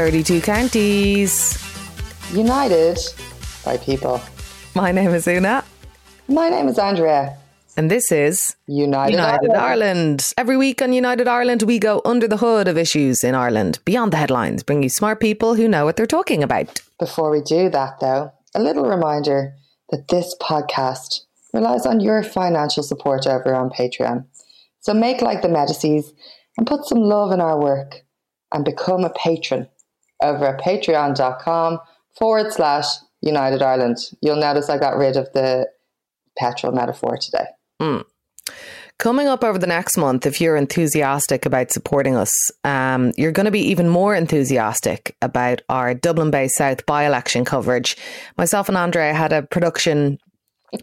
32 counties. United by people. My name is Una. My name is Andrea. And this is United, United Ireland. Ireland. Every week on United Ireland, we go under the hood of issues in Ireland, beyond the headlines, bring you smart people who know what they're talking about. Before we do that, though, a little reminder that this podcast relies on your financial support over on Patreon. So make like the Medicis and put some love in our work and become a patron over at patreon.com forward slash United Ireland. You'll notice I got rid of the petrol metaphor today. Coming up over the next month, if you're enthusiastic about supporting us, um, you're going to be even more enthusiastic about our Dublin Bay South by election coverage. Myself and Andre had a production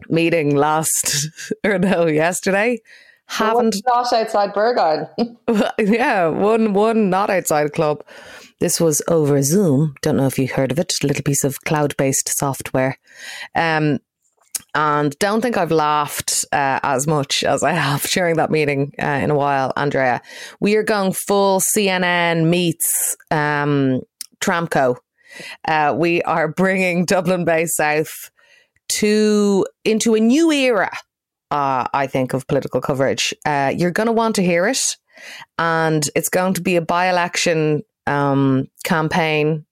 meeting last, or no, yesterday. Haven't Not outside Burgoyne. yeah, one one not outside club. This was over Zoom. Don't know if you heard of it. A little piece of cloud based software. Um, and don't think I've laughed uh, as much as I have during that meeting uh, in a while, Andrea. We are going full CNN meets um, Tramco. Uh, we are bringing Dublin Bay South to into a new era. Uh, I think of political coverage. Uh, you're going to want to hear it, and it's going to be a by-election um, campaign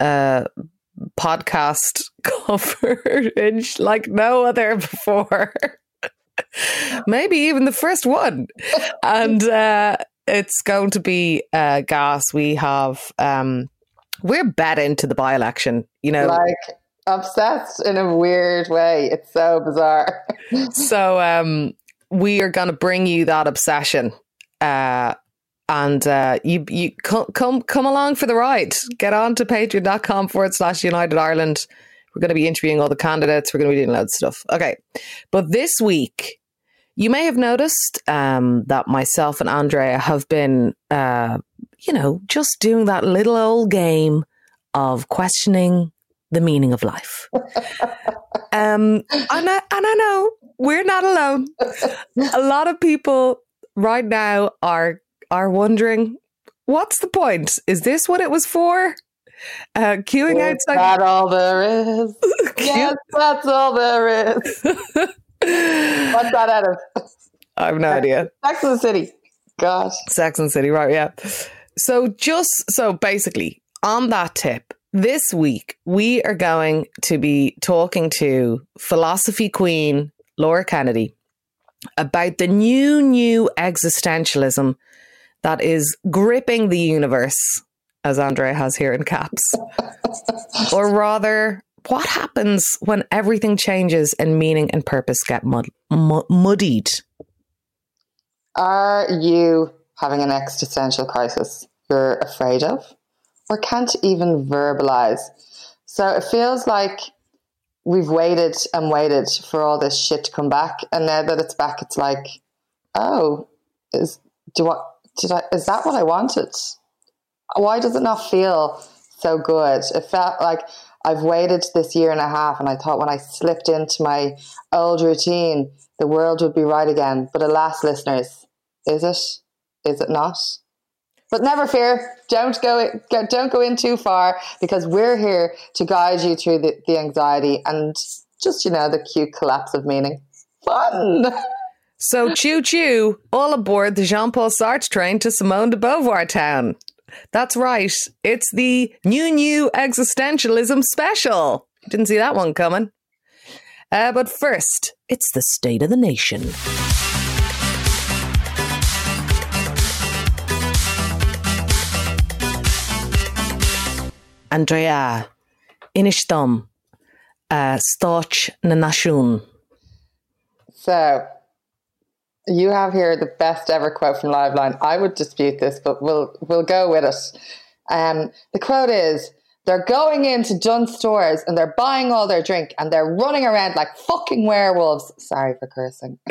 uh, podcast coverage like no other before. Maybe even the first one. And uh, it's going to be uh, gas. We have, um, we're bet into the by election, you know. like obsessed in a weird way. It's so bizarre. so um, we are going to bring you that obsession. Uh, and uh, you you come, come come along for the ride. Get on to patreon.com forward slash United Ireland. We're going to be interviewing all the candidates. We're going to be doing loads of stuff. Okay. But this week, you may have noticed um, that myself and Andrea have been, uh, you know, just doing that little old game of questioning the meaning of life. um, and, I, and I know we're not alone. A lot of people right now are are wondering, what's the point? Is this what it was for? Uh, queuing Is outside. that all there is? yes, that's all there is. What's that out of? I have no idea. Sex and the City. Gosh. Sex and City, right? Yeah. So just so basically on that tip, this week we are going to be talking to philosophy queen Laura Kennedy about the new new existentialism that is gripping the universe, as Andre has here in caps, or rather. What happens when everything changes and meaning and purpose get mud- mu- muddied? Are you having an existential crisis you're afraid of or can't even verbalize? So it feels like we've waited and waited for all this shit to come back. And now that it's back, it's like, oh, is, do I, did I, is that what I wanted? Why does it not feel so good? It felt like I've waited this year and a half and I thought when I slipped into my old routine, the world would be right again. But alas, listeners, is it? Is it not? But never fear. Don't go, don't go in too far because we're here to guide you through the, the anxiety and just, you know, the cute collapse of meaning. Fun. So choo choo, all aboard the Jean Paul Sartre train to Simone de Beauvoir town. That's right. It's the new new existentialism special. Didn't see that one coming. Uh, but first, it's the state of the nation. Andrea, Inishtom, uh, Stoch na Nashun. So you have here the best ever quote from Liveline. I would dispute this, but we'll we'll go with it. Um, the quote is they're going into Dunnes Stores and they're buying all their drink and they're running around like fucking werewolves. Sorry for cursing.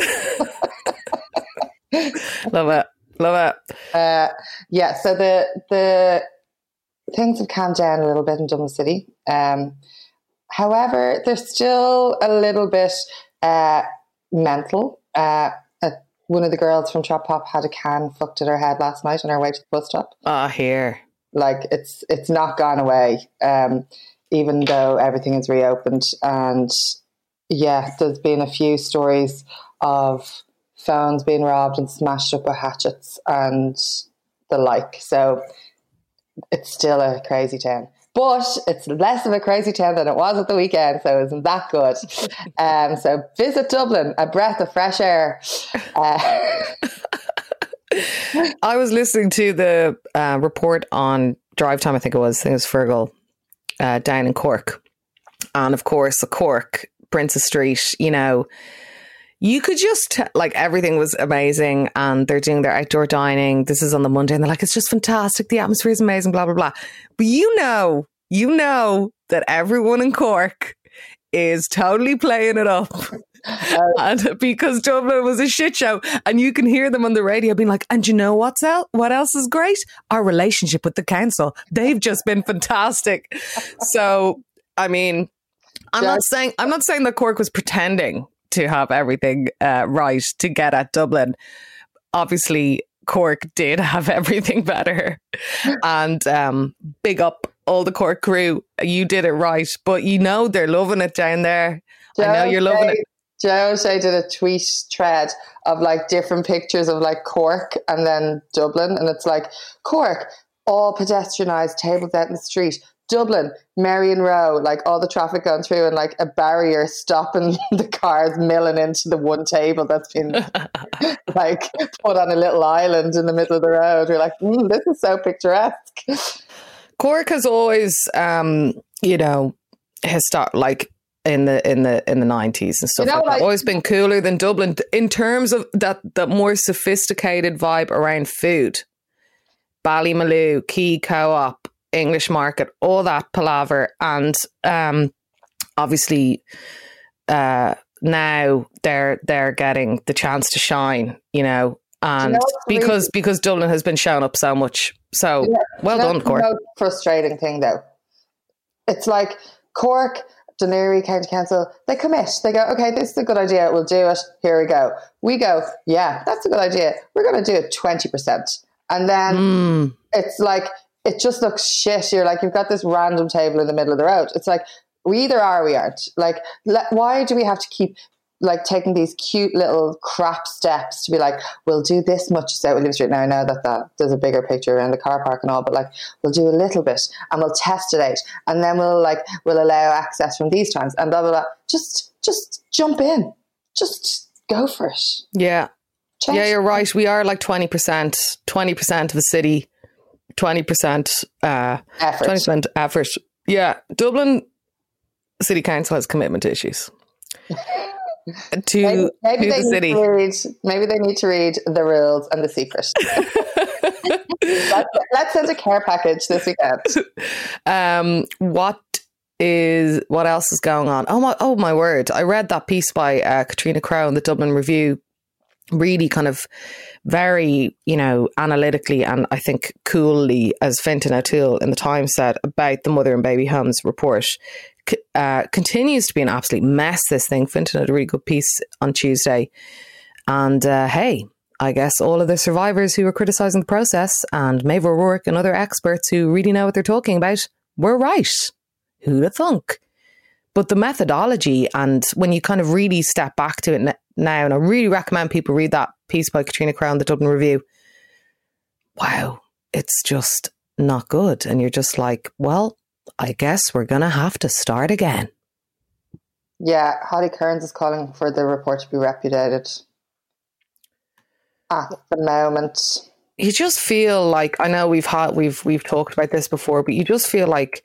Love it. Love it. Uh, yeah, so the the things have calmed down a little bit in Dublin City. Um, however, they're still a little bit uh, mental. Uh, uh, one of the girls from Chop Pop had a can fucked at her head last night on her way to the bus stop. Ah, here. Like it's it's not gone away, um, even though everything is reopened. And yeah, there's been a few stories of phones being robbed and smashed up with hatchets and the like. So it's still a crazy town. But it's less of a crazy town than it was at the weekend, so isn't that good? Um, so visit Dublin, a breath of fresh air. Uh, I was listening to the uh, report on drive time. I think it was. I think it was Fergal uh, down in Cork, and of course, the Cork Princes Street. You know, you could just like everything was amazing, and they're doing their outdoor dining. This is on the Monday, and they're like, it's just fantastic. The atmosphere is amazing. Blah blah blah. But you know, you know that everyone in Cork is totally playing it up. and because Dublin was a shit show, and you can hear them on the radio being like, "And you know what's else? What else is great? Our relationship with the council. They've just been fantastic." so, I mean, I'm not saying I'm not saying that Cork was pretending to have everything uh, right to get at Dublin. Obviously, Cork did have everything better, and um, big up all the Cork crew. You did it right, but you know they're loving it down there. I know you're loving it. Joe O'Shea did a tweet thread of like different pictures of like Cork and then Dublin, and it's like Cork, all pedestrianised, tables out in the street. Dublin, Merrion Row, like all the traffic going through and like a barrier stopping the cars milling into the one table that's been like put on a little island in the middle of the road. We're like, mm, this is so picturesque. Cork has always, um, you know, has start like in the in the in the nineties and stuff you know, like that. Always been cooler than Dublin in terms of that that more sophisticated vibe around food. Ballymaloe, Quay Co-op, English Market, all that palaver, and um, obviously uh, now they're they're getting the chance to shine. You know, and you know because really, because Dublin has been shown up so much. So yeah, well done, Cork. Frustrating thing though, it's like Cork Laoghaire County Council, they commit. They go, okay, this is a good idea. We'll do it. Here we go. We go, yeah, that's a good idea. We're going to do it 20%. And then mm. it's like, it just looks shit. You're like, you've got this random table in the middle of the road. It's like, we either are, we aren't. Like, why do we have to keep like taking these cute little crap steps to be like, we'll do this much South William Street. Now I know that, that there's a bigger picture around the car park and all, but like we'll do a little bit and we'll test it out and then we'll like we'll allow access from these times and blah blah blah. Just just jump in. Just go for it. Yeah. Change yeah, you're right. We are like twenty percent, twenty percent of the city, twenty percent uh effort. Twenty percent effort. Yeah. Dublin City Council has commitment issues. to, maybe, maybe to the city. Read, maybe they need to read the rules and the secret. let's, let's send a care package this weekend. Um, what is what else is going on? Oh my! Oh my word! I read that piece by uh, Catriona Crowe in the Dublin Review. Really, kind of very, you know, analytically and I think coolly, as Fintan O'Toole in the Times said about the mother and baby homes report uh, continues to be an absolute mess. This thing, Fintan had a really good piece on Tuesday, and uh, hey, I guess all of the survivors who were criticizing the process and Maeve O'Rourke and other experts who really know what they're talking about were right. Who'd have thunk? But the methodology, and when you kind of really step back to it now, and I really recommend people read that piece by Catriona Crowe, the Dublin Review. Wow, it's just not good. And you're just like, well, I guess we're going to have to start again. Yeah, Holly Cairns is calling for the report to be repudiated at the moment. You just feel like I know we've had we've we've talked about this before, but you just feel like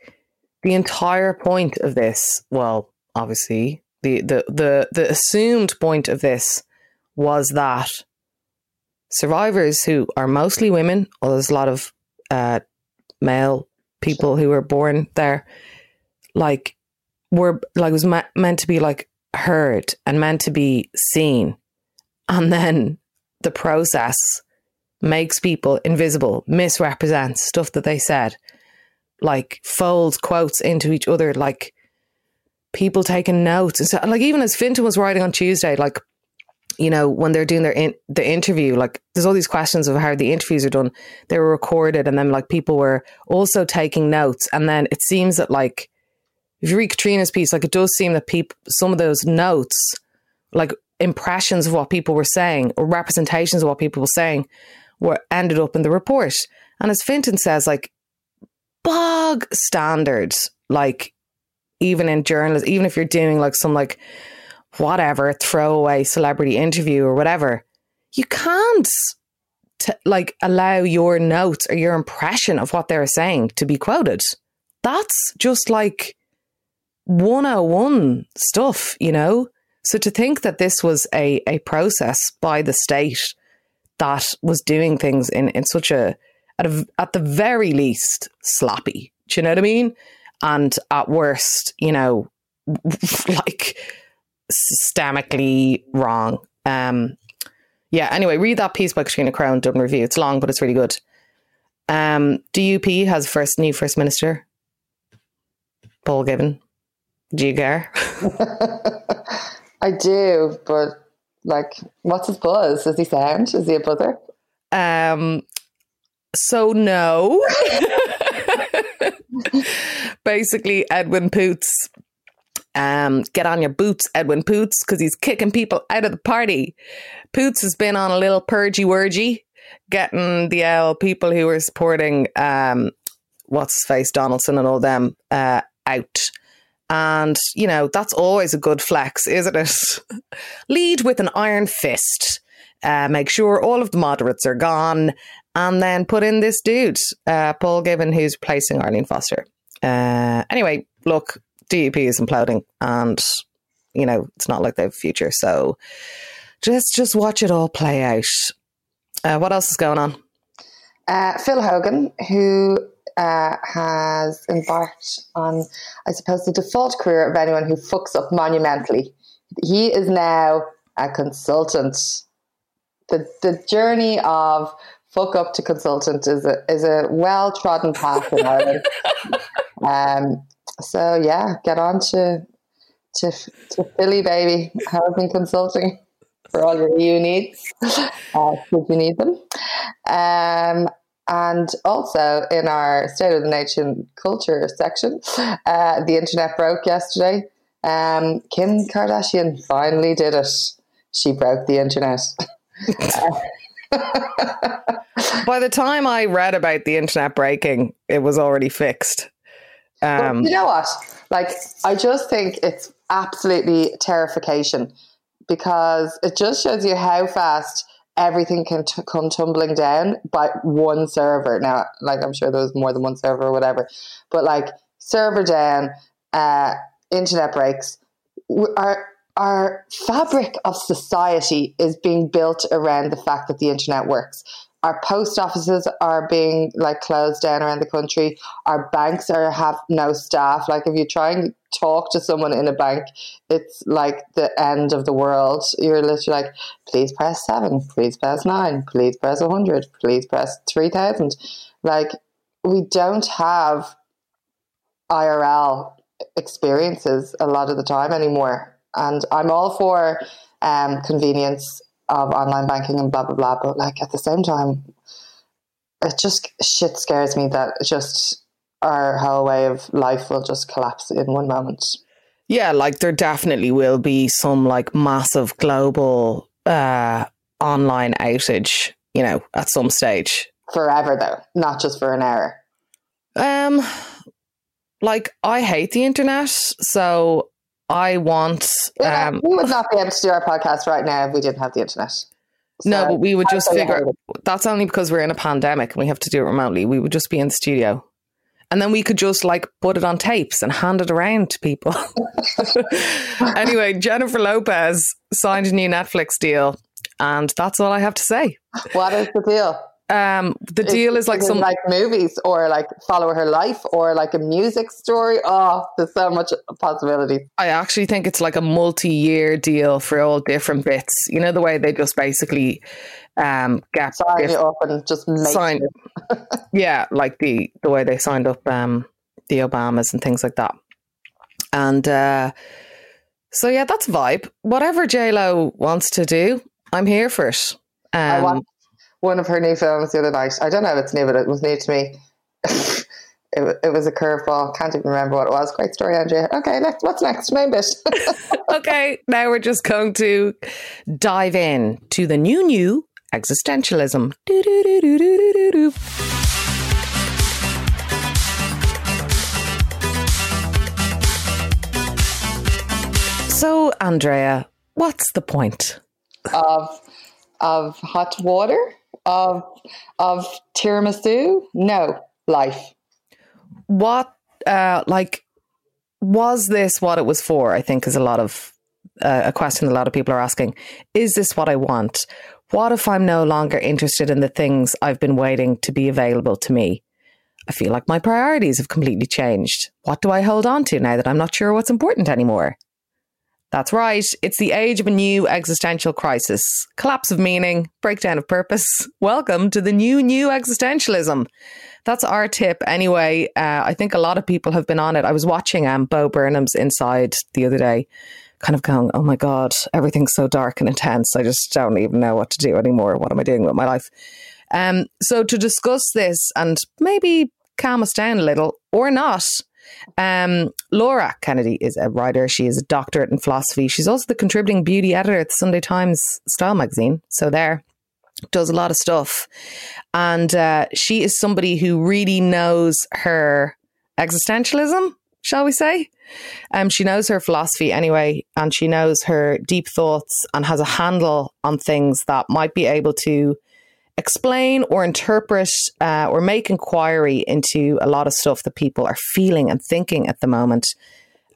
the entire point of this, well, obviously, the the the, the assumed point of this was that survivors who are mostly women, although there's a lot of uh, male people who were born there, like were like was meant to be like heard and meant to be seen, and then the process makes people invisible, misrepresents stuff that they said, like folds quotes into each other, like people taking notes and so like even as Fintan was writing on Tuesday, like you know, when they're doing their in, the interview, like there's all these questions of how the interviews are done. They were recorded, and then like people were also taking notes. And then it seems that like if you read Catriona's piece, like it does seem that people some of those notes, like impressions of what people were saying or representations of what people were saying, were ended up in the report. And as Fintan says, like bog standards, like even in journalism, even if you're doing like some like whatever throwaway celebrity interview or whatever, you can't t- like allow your notes or your impression of what they're saying to be quoted. That's just like 101 stuff, you know? So to think that this was a, a process by the state that was doing things in, in such a at, a, at the very least, sloppy. Do you know what I mean? And at worst, you know, like systemically wrong. Um, yeah, anyway, read that piece by Catriona Crowe, Dublin Review. It's long, but it's really good. Um, DUP has first new first minister, Paul Givan. Do you care? I do, but like, what's his buzz? Does he sound? Is he a buzzer? Um, so no. Basically, Edwin Poots. Um, get on your boots, Edwin Poots, because he's kicking people out of the party. Poots has been on a little purgy wurgy, getting the uh, people who were supporting um, what's his face, Donaldson and all them uh, out. And, you know, that's always a good flex, isn't it? Lead with an iron fist. Uh, make sure all of the moderates are gone and then put in this dude, uh, Paul Givan, who's replacing Arlene Foster. Uh, anyway, look, DUP is imploding, and you know it's not like they have a future. So just just watch it all play out. Uh, what else is going on? Uh, Phil Hogan, who uh, has embarked on, I suppose, the default career of anyone who fucks up monumentally. He is now a consultant. The the journey of fuck up to consultant is a is a well trodden path in Ireland. um, so yeah, get on to to to Philly baby housing consulting for all your EU needs, uh, if you need them. Um, and also in our State of the Nation culture section, uh, the internet broke yesterday. Um, Kim Kardashian finally did it. She broke the internet. By the time I read about the internet breaking, it was already fixed. Um, you know what? Like, I just think it's absolutely terrification because it just shows you how fast everything can t- come tumbling down by one server. Now, like, I'm sure there was more than one server or whatever, but like, server down, uh, internet breaks. Our our fabric of society is being built around the fact that the internet works. Our post offices are being like closed down around the country. Our banks are have no staff. Like if you try and talk to someone in a bank, it's like the end of the world. You're literally like, please press seven, please press nine, please press a hundred, please press three thousand. Like we don't have IRL experiences a lot of the time anymore and I'm all for um, convenience of online banking and blah blah blah. But like at the same time, it just shit scares me that just our whole way of life will just collapse in one moment. Yeah, like there definitely will be some like massive global uh, online outage, you know, at some stage. Forever though, not just for an hour. Um like I hate the internet, so I want. Um, we would not be able to do our podcast right now if we didn't have the internet. So no, but we would just figure. That's only because we're in a pandemic and we have to do it remotely. We would just be in the studio, and then we could just like put it on tapes and hand it around to people. anyway, Jennifer Lopez signed a new Netflix deal, and that's all I have to say. What is the deal? Um, the deal is like some like movies or like follow her life or like a music story. Oh, there's so much possibility. I actually think it's like a multi-year deal for all different bits. You know the way they just basically um get sign if, up and just sign. It. yeah, like the the way they signed up um the Obamas and things like that. And uh So yeah, that's vibe. Whatever J Lo wants to do, I'm here for it. Um, I watched one of her new films the other night. I don't know if it's new, but it was new to me. it, it was a curveball. Can't even remember what it was. Great story, Andrea. Okay, next. What's next? Main bit. okay, now we're just going to dive in to the new new existentialism. Do-do-do-do-do-do-do. So, Andrea, what's the point? of of hot water of of tiramisu. No life. What, uh, like, was this what it was for? I think is a lot of uh, a question a lot of people are asking. Is this what I want? What if I'm no longer interested in the things I've been waiting to be available to me? I feel like my priorities have completely changed. What do I hold on to now that I'm not sure what's important anymore? That's right. It's the age of a new existential crisis. Collapse of meaning, breakdown of purpose. Welcome to the new, new existentialism. That's our tip anyway. Uh, I think a lot of people have been on it. I was watching um, Bo Burnham's Inside the other day, kind of going, oh my God, everything's so dark and intense. I just don't even know what to do anymore. What am I doing with my life? Um, so, to discuss this and maybe calm us down a little or not, um, Laura Kennedy is a writer. She is a doctorate in philosophy. She's also the contributing beauty editor at the Sunday Times Style magazine. So there, does a lot of stuff, and uh, she is somebody who really knows her existentialism. Shall we say? Um, she knows her philosophy anyway, and she knows her deep thoughts and has a handle on things that might be able to explain or interpret uh, or make inquiry into a lot of stuff that people are feeling and thinking at the moment.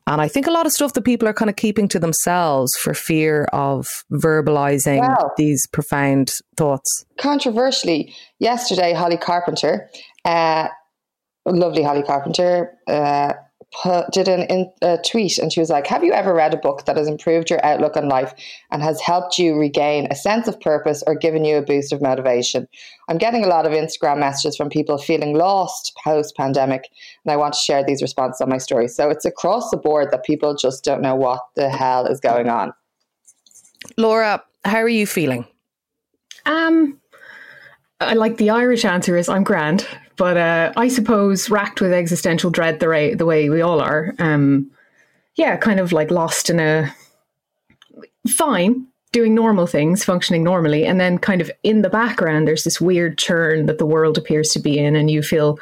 And I think a lot of stuff that people are kind of keeping to themselves for fear of verbalizing Wow. these profound thoughts. Controversially, yesterday Holly Carpenter, uh, lovely Holly Carpenter, uh, put, did an in, a tweet, and she was like, "Have you ever read a book that has improved your outlook on life and has helped you regain a sense of purpose or given you a boost of motivation?" I'm getting a lot of Instagram messages from people feeling lost post pandemic, and I want to share these responses on my story. So it's across the board that people just don't know what the hell is going on. Laura, how are you feeling? Um, I like the Irish answer is I'm grand, but uh, I suppose racked with existential dread the way the way we all are. Um, yeah, kind of like lost in a fine doing normal things, functioning normally, and then kind of in the background there's this weird churn that the world appears to be in, and you feel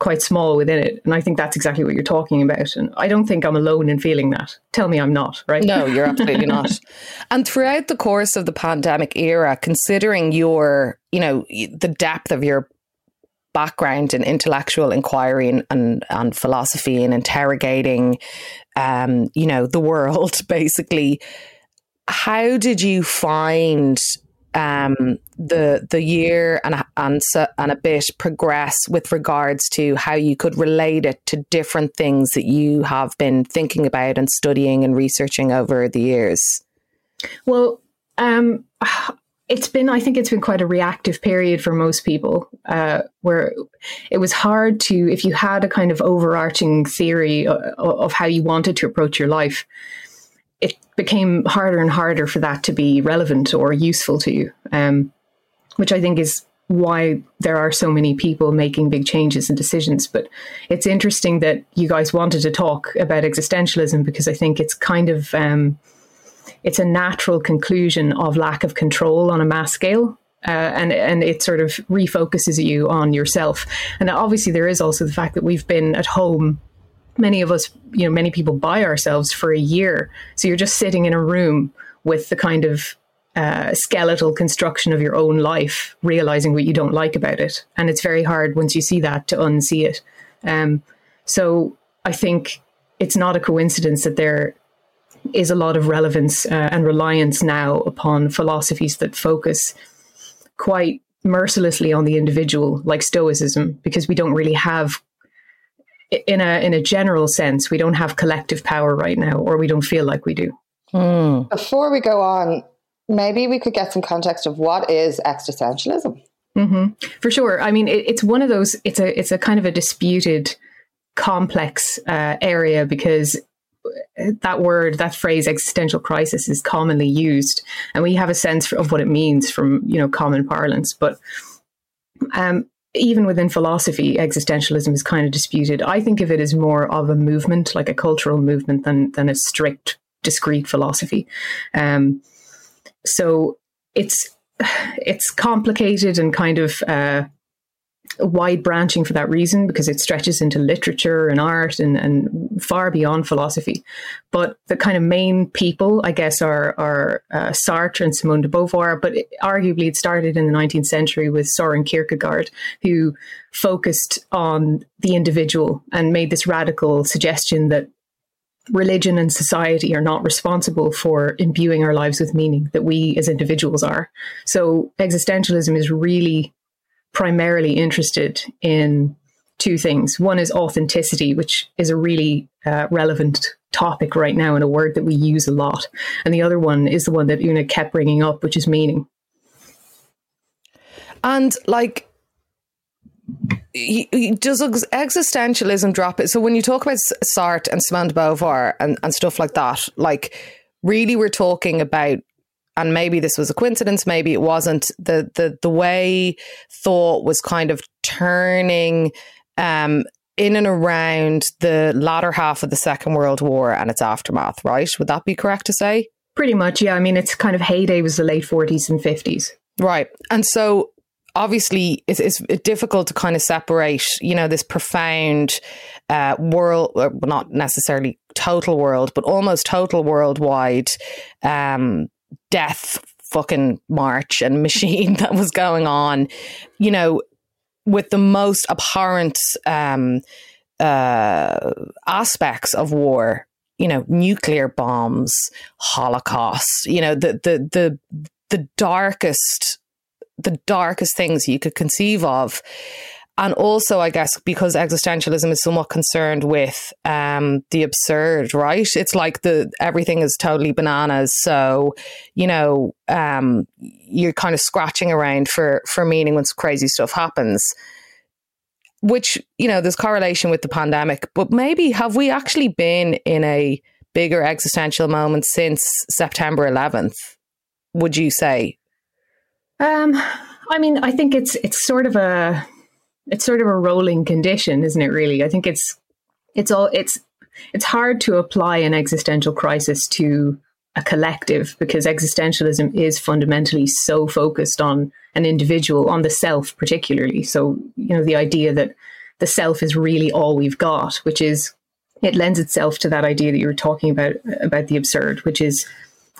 quite small within it. And I think that's exactly what you're talking about. And I don't think I'm alone in feeling that. Tell me I'm not, right? No, you're absolutely not. And throughout the course of the pandemic era, considering your, you know, the depth of your background in intellectual inquiry and, and, and philosophy and interrogating, um, you know, the world, basically, how did you find um, the the year and and and a bit progress with regards to how you could relate it to different things that you have been thinking about and studying and researching over the years. Well, um, it's been, I think it's been quite a reactive period for most people, uh, where it was hard to, if you had a kind of overarching theory of, of how you wanted to approach your life, it became harder and harder for that to be relevant or useful to you, um, which I think is why there are so many people making big changes and decisions. But it's interesting that you guys wanted to talk about existentialism because I think it's kind of um, it's a natural conclusion of lack of control on a mass scale. Uh, and and it sort of refocuses you on yourself. And obviously, there is also the fact that we've been at home many of us, you know, many people by ourselves for a year. So you're just sitting in a room with the kind of uh, skeletal construction of your own life, realizing what you don't like about it. And it's very hard once you see that to unsee it. Um, so I think it's not a coincidence that there is a lot of relevance uh, and reliance now upon philosophies that focus quite mercilessly on the individual, like Stoicism, because we don't really have in a in a general sense, we don't have collective power right now, or we don't feel like we do. Mm. Before we go on, maybe we could get some context of what is existentialism. hmm For sure. I mean, it, it's one of those. It's a it's a kind of a disputed, complex uh, area because that word, that phrase, existential crisis, is commonly used, and we have a sense of what it means from you know common parlance. But um, even within philosophy, existentialism is kind of disputed. I think of it as more of a movement, like a cultural movement, than than a strict, discrete philosophy. Um, so it's it's complicated and kind of uh, wide branching for that reason because it stretches into literature and art and, and far beyond philosophy. But the kind of main people, I guess, are, are uh, Sartre and Simone de Beauvoir. But it, arguably, it started in the 19th century with Soren Kierkegaard, who focused on the individual and made this radical suggestion that religion and society are not responsible for imbuing our lives with meaning, that we as individuals are. So existentialism is really primarily interested in two things. One is authenticity, which is a really uh, relevant topic right now and a word that we use a lot. And the other one is the one that Una kept bringing up, which is meaning. And like, does existentialism drop it? So when you talk about Sartre and Simone de Beauvoir and, and stuff like that, like really we're talking about and maybe this was a coincidence, maybe it wasn't. The the the way thought was kind of turning um, in and around the latter half of the Second World War and its aftermath, right? Would that be correct to say? Pretty much, yeah. I mean, its kind of heyday was the late forties and fifties, right? And so obviously it's, it's, difficult to kind of separate you know this profound uh, world well, not necessarily total world but almost total worldwide um, death fucking march and machine that was going on, you know, with the most abhorrent um, uh, aspects of war, you know, nuclear bombs, Holocaust, you know, the the the the darkest the darkest things you could conceive of and also i guess because existentialism is somewhat concerned with um, the absurd right? It's like the everything is totally bananas. So you know um, you're kind of scratching around for for meaning when some crazy stuff happens which you know there's correlation with the pandemic. But maybe have we actually been in a bigger existential moment since september 11th would you say? Um i mean i think it's it's sort of a it's sort of a rolling condition, isn't it? Really, I think it's it's all it's it's hard to apply an existential crisis to a collective because existentialism is fundamentally so focused on an individual, on the self particularly. So you know the idea that the self is really all we've got, which is it lends itself to that idea that you were talking about about the absurd, which is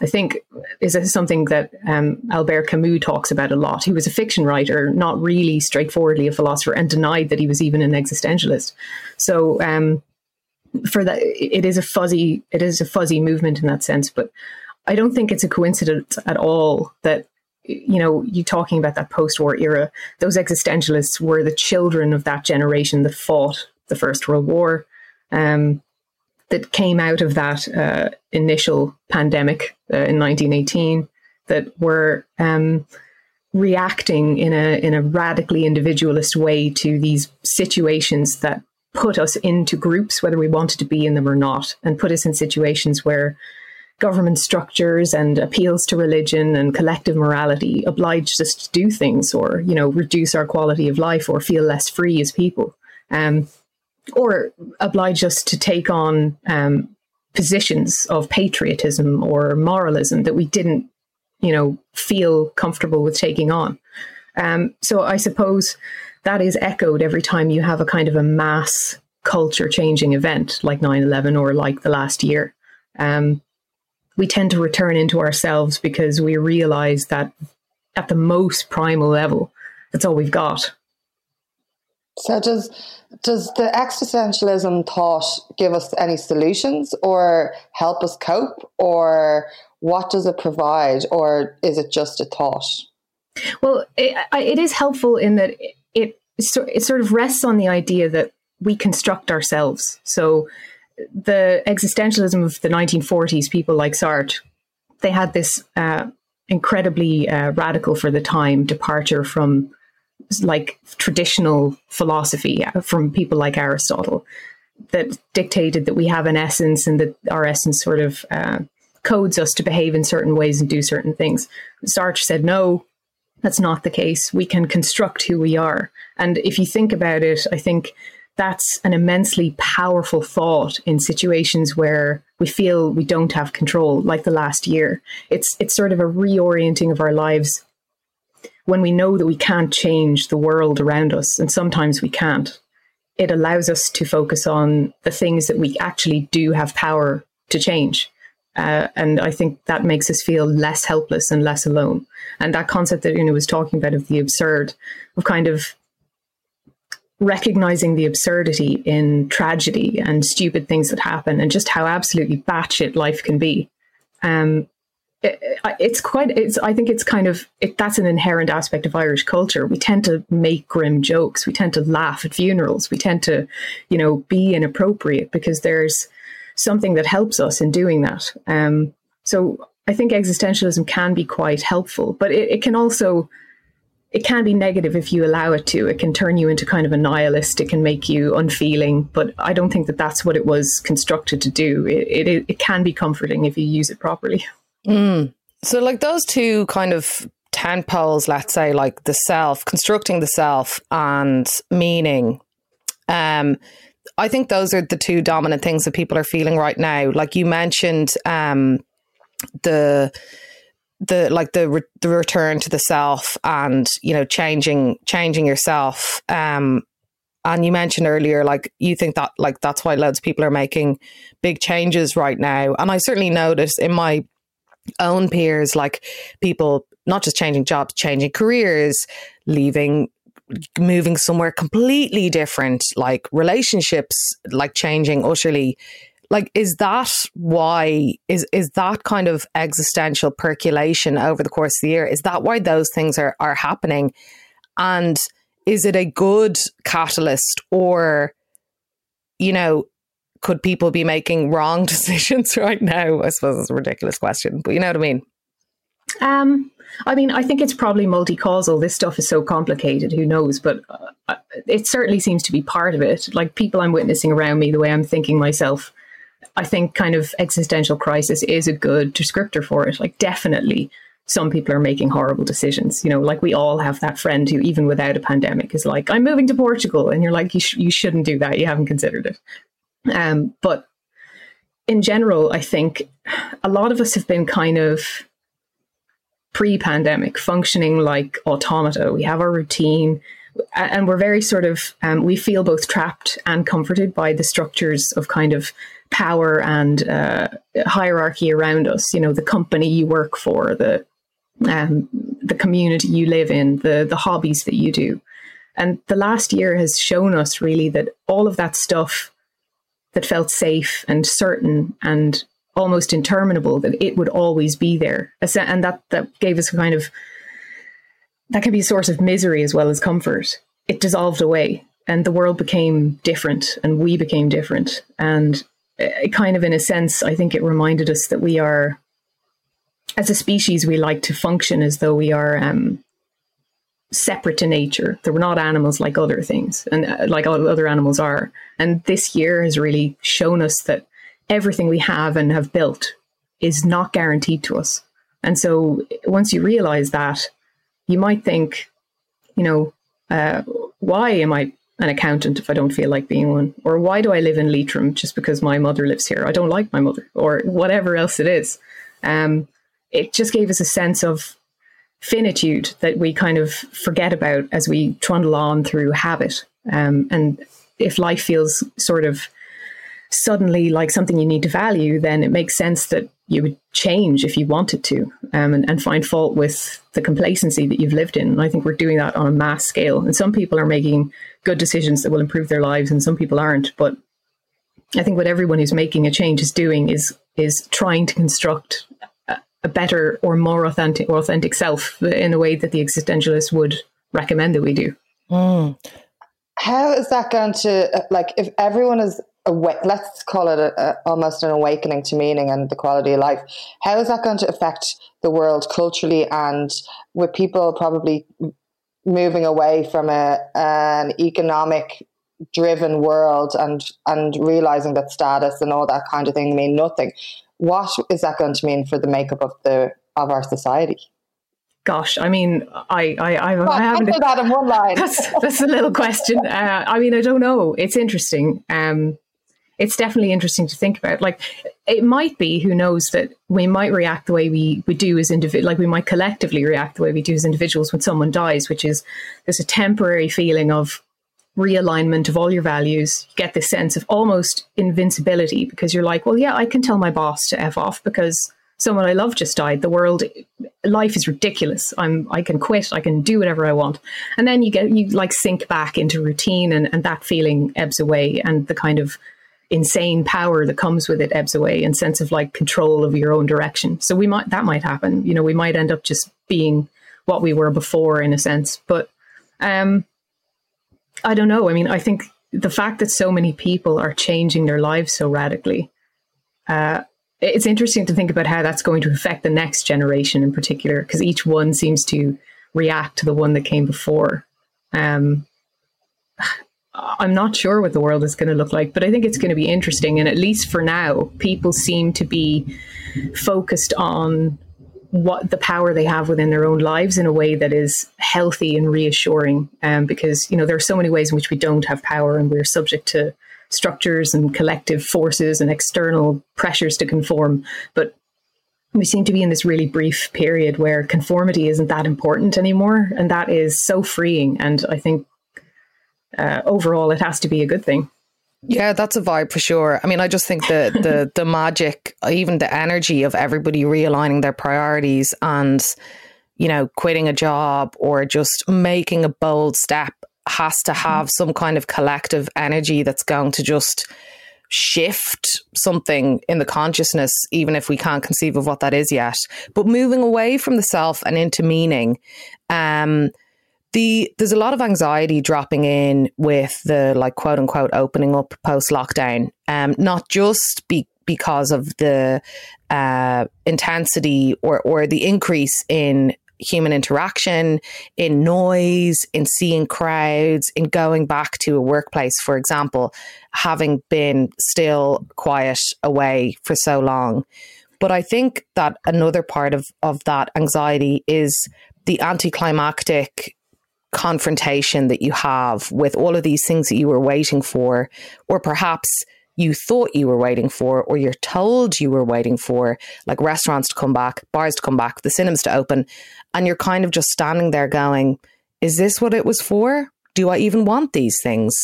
I think is something that um, Albert Camus talks about a lot. He was a fiction writer, not really straightforwardly a philosopher, and denied that he was even an existentialist. So, um, for that, it is a fuzzy, it is a fuzzy movement in that sense. But I don't think it's a coincidence at all that you know you talking about that post-war era. Those existentialists were the children of that generation that fought the First World War. Um, that came out of that uh, initial pandemic uh, in 1918 that were um, reacting in a in a radically individualist way to these situations that put us into groups, whether we wanted to be in them or not, and put us in situations where government structures and appeals to religion and collective morality obliged us to do things or you know reduce our quality of life or feel less free as people. Um, or oblige us to take on um, positions of patriotism or moralism that we didn't, you know, feel comfortable with taking on. Um, so I suppose that is echoed every time you have a kind of a mass culture changing event like 9 11 or like the last year. Um, we tend to return into ourselves because we realize that at the most primal level, that's all we've got. So does does the existentialism thought give us any solutions or help us cope or what does it provide or is it just a thought? Well, it, it is helpful in that it it sort of rests on the idea that we construct ourselves. So the existentialism of the 1940s, people like Sartre, they had this uh, incredibly uh, radical for the time departure from like traditional philosophy from people like Aristotle. that dictated that we have an essence and that our essence sort of uh, codes us to behave in certain ways and do certain things. Sartre said, no, that's not the case. We can construct who we are. And if you think about it, I think that's an immensely powerful thought in situations where we feel we don't have control, like the last year. It's it's sort of a reorienting of our lives when we know that we can't change the world around us, and sometimes we can't. It allows us to focus on the things that we actually do have power to change. Uh, and I think that makes us feel less helpless and less alone. And that concept that Una was talking about of the absurd, of kind of recognizing the absurdity in tragedy and stupid things that happen, and just how absolutely batshit life can be. Um, it, it's quite. It's. I think it's kind of. It, that's an inherent aspect of Irish culture. We tend to make grim jokes. We tend to laugh at funerals. We tend to, you know, be inappropriate because there's something that helps us in doing that. Um, so I think existentialism can be quite helpful, but it, it, can also it can be negative if you allow it to. It can turn you into kind of a nihilist. It can make you unfeeling. But I don't think that that's what it was constructed to do. It it, it can be comforting if you use it properly. Mm. So, like those two kind of tent poles, let's say, like the self, constructing the self, and meaning. Um, I think those are the two dominant things that people are feeling right now. Like you mentioned, um, the the like the re- the return to the self and you know changing changing yourself. Um, and you mentioned earlier, like you think that like that's why loads of people are making big changes right now. And I certainly notice in my own peers, like people not just changing jobs, changing careers, leaving moving somewhere completely different, like relationships, like changing utterly. Like, is that why is is that kind of existential percolation over the course of the year? Is that why those things are are happening? And is it a good catalyst or, you know, could people be making wrong decisions right now? I suppose it's a ridiculous question, but you know what I mean. Um, I mean, I think it's probably multi-causal. This stuff is so complicated. Who knows? But uh, it certainly seems to be part of it. Like people I'm witnessing around me, the way I'm thinking myself, I think kind of existential crisis is a good descriptor for it. Like definitely, some people are making horrible decisions. You know, like we all have that friend who, even without a pandemic, is like, "I'm moving to Portugal," and you're like, "You, sh- you shouldn't do that. You haven't considered it." Um, but in general, I think a lot of us have been kind of pre-pandemic functioning like automata. We have our routine and we're very sort of um, we feel both trapped and comforted by the structures of kind of power and uh, hierarchy around us you know the company you work for the um, the community you live in the the hobbies that you do and the last year has shown us really that all of that stuff that felt safe and certain and almost interminable that it would always be there. And that that gave us a kind of that can be a source of misery as well as comfort. It dissolved away and the world became different and we became different. And it kind of in a sense i think it reminded us that we are as a species we like to function as though we are um, separate to nature They we're not animals like other things and uh, like other animals are and this year has really shown us that everything we have and have built is not guaranteed to us. And so once you realize that, you might think, you know, uh, why am I an accountant if I don't feel like being one? Or why do I live in Leitrim just because my mother lives here? I don't like my mother, or whatever else it is. Um, it just gave us a sense of finitude that we kind of forget about as we trundle on through habit. Um, and if life feels sort of suddenly like something you need to value, then it makes sense that you would change if you wanted to um, and, and, find fault with the complacency that you've lived in. And I think we're doing that on a mass scale. And some people are making good decisions that will improve their lives, and some people aren't. But I think what everyone who's making a change is doing is is trying to construct a, a better or more authentic or authentic self in a way that the existentialists would recommend that we do. Mm. How is that going to like if everyone is awa- let's call it a, a, almost an awakening to meaning and the quality of life. How is that going to affect the world culturally and with people probably moving away from a an economic driven world and and realizing that status and all that kind of thing mean nothing what is that going to mean for the makeup of the of our society? Gosh i mean i i i, well, I haven't that in one line. That's that's a little question. Uh, i mean i don't know. It's interesting. Um it's definitely interesting to think about. Like, it might be, who knows, that we might react the way we, we do as individuals, like we might collectively react the way we do as individuals when someone dies, which is there's a temporary feeling of realignment of all your values. You get this sense of almost invincibility because you're like, well, yeah, I can tell my boss to F off because someone I love just died. The world, life is ridiculous. I'm, I can quit. I can do whatever I want. And then you get, you like sink back into routine and, and that feeling ebbs away and the kind of insane power that comes with it ebbs away and sense of like control of your own direction. So we might that might happen. You know, we might end up just being what we were before in a sense. But um I don't know. I mean, I think the fact that so many people are changing their lives so radically, uh, it's interesting to think about how that's going to affect the next generation in particular, because each one seems to react to the one that came before. Um, I'm not sure what the world is going to look like, but I think it's going to be interesting. And at least for now, people seem to be focused on what the power they have within their own lives in a way that is healthy and reassuring. Um, because you know there are so many ways in which we don't have power, and we're subject to structures and collective forces and external pressures to conform. But we seem to be in this really brief period where conformity isn't that important anymore, and that is so freeing. And I think uh, overall, it has to be a good thing. Yeah, that's a vibe for sure. I mean, I just think the the the magic, even the energy of everybody realigning their priorities and you know quitting a job or just making a bold step has to have mm-hmm. some kind of collective energy that's going to just shift something in the consciousness, even if we can't conceive of what that is yet. But moving away from the self and into meaning, um, the there's a lot of anxiety dropping in with the like quote unquote opening up post lockdown. Um, not just be, because of the uh, intensity or or the increase in human interaction, in noise, in seeing crowds, in going back to a workplace, for example, having been still quiet away for so long. But I think that another part of, of that anxiety is the anticlimactic confrontation that you have with all of these things that you were waiting for, or perhaps you thought you were waiting for, or you're told you were waiting for, like restaurants to come back, bars to come back, the cinemas to open, and you're kind of just standing there going, Is this what it was for? Do I even want these things?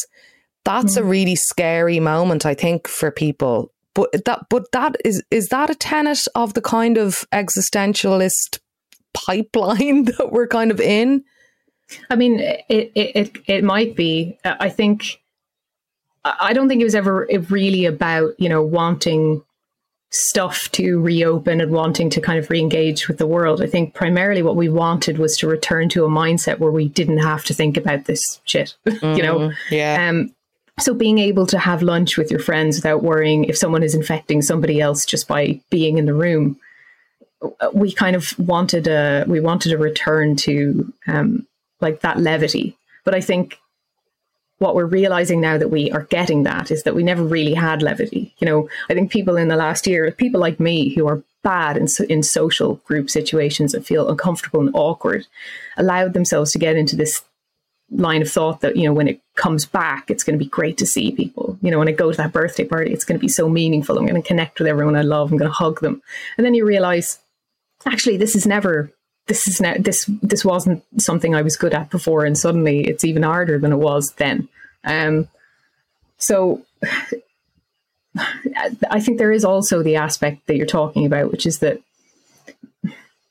That's mm. a really scary moment, I think, for people. But that, but that is is that a tenet of the kind of existentialist pipeline that we're kind of in? I mean, it, it, it, might be. I think, I don't think it was ever really about, you know, wanting stuff to reopen and wanting to kind of re-engage with the world. I think primarily what we wanted was to return to a mindset where we didn't have to think about this shit, mm, you know? Mm-hmm. Yeah. Um, so being able to have lunch with your friends without worrying if someone is infecting somebody else just by being in the room, we kind of wanted a we wanted a return to um, like that levity. But I think what we're realizing now that we are getting that is that we never really had levity. You know, I think people in the last year, people like me who are bad in, in social group situations that feel uncomfortable and awkward, allowed themselves to get into this line of thought that, you know, when it comes back, it's going to be great to see people. You know, when I go to that birthday party, it's going to be so meaningful. I'm going to connect with everyone I love. I'm going to hug them. And then you realize, actually, this is never this is now this this wasn't something I was good at before, and suddenly it's even harder than it was then. Um, so I think there is also the aspect that you're talking about, which is that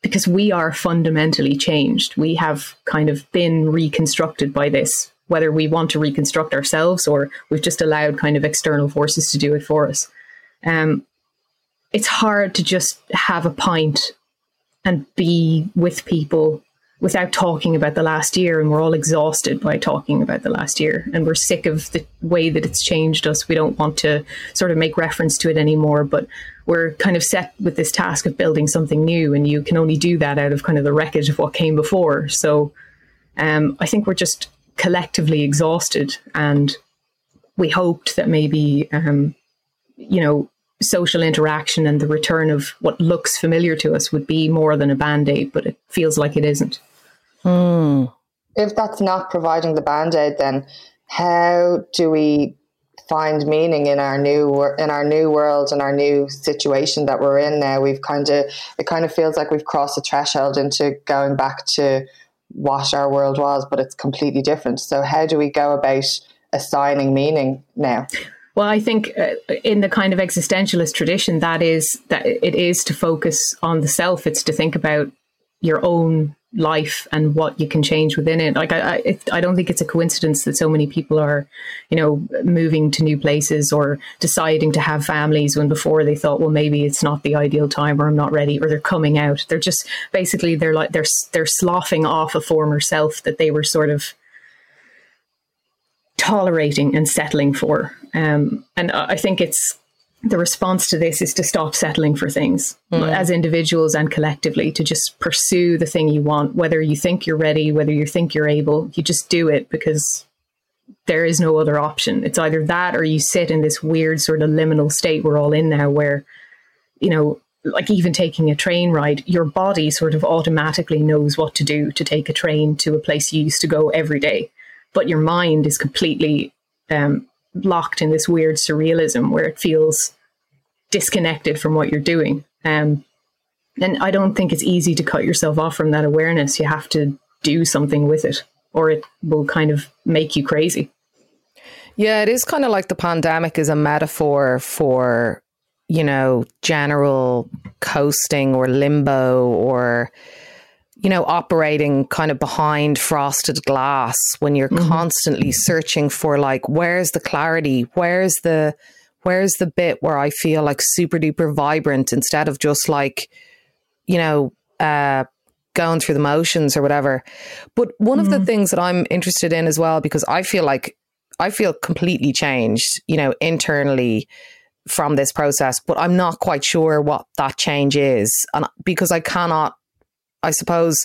because we are fundamentally changed, we have kind of been reconstructed by this, whether we want to reconstruct ourselves or we've just allowed kind of external forces to do it for us. Um, it's hard to just have a pint and be with people without talking about the last year. And we're all exhausted by talking about the last year. And we're sick of the way that it's changed us. We don't want to sort of make reference to it anymore but we're kind of set with this task of building something new. And you can only do that out of kind of the wreckage of what came before. So um, i think we're just collectively exhausted. And we hoped that maybe, um, you know, social interaction and the return of what looks familiar to us would be more than a band aid, but it feels like it isn't. Mm. If that's not providing the band aid, then how do we find meaning in our new in our new world and our new situation that we're in now? We've kind of it kind of feels like we've crossed a threshold into going back to what our world was, but it's completely different. So how do we go about assigning meaning now? Well, I think uh, in the kind of existentialist tradition, that is that it is to focus on the self. It's to think about your own life and what you can change within it. Like I, I, I don't think it's a coincidence that so many people are, you know, moving to new places or deciding to have families when before they thought, well, maybe it's not the ideal time or I'm not ready or they're coming out. They're just basically they're like they're they're sloughing off a former self that they were sort of tolerating and settling for. Um, and I think it's the response to this is to stop settling for things mm. as individuals and collectively to just pursue the thing you want, whether you think you're ready, whether you think you're able, you just do it because there is no other option. It's either that or you sit in this weird sort of liminal state we're all in now where, you know, like even taking a train ride, your body sort of automatically knows what to do to take a train to a place you used to go every day but your mind is completely um, locked in this weird surrealism where it feels disconnected from what you're doing. Um, and I don't think it's easy to cut yourself off from that awareness. You have to do something with it, or it will kind of make you crazy. Yeah, it is kind of like the pandemic is a metaphor for, you know, general coasting or limbo or you know, operating kind of behind frosted glass when you're mm-hmm. constantly searching for like, where's the clarity? Where's the, where's the bit where I feel like super duper vibrant instead of just like, you know, uh, going through the motions or whatever. But one mm-hmm. of the mm-hmm. things that I'm interested in as well, because I feel like I feel completely changed, you know, internally from this process, but I'm not quite sure what that change is. And because I cannot I suppose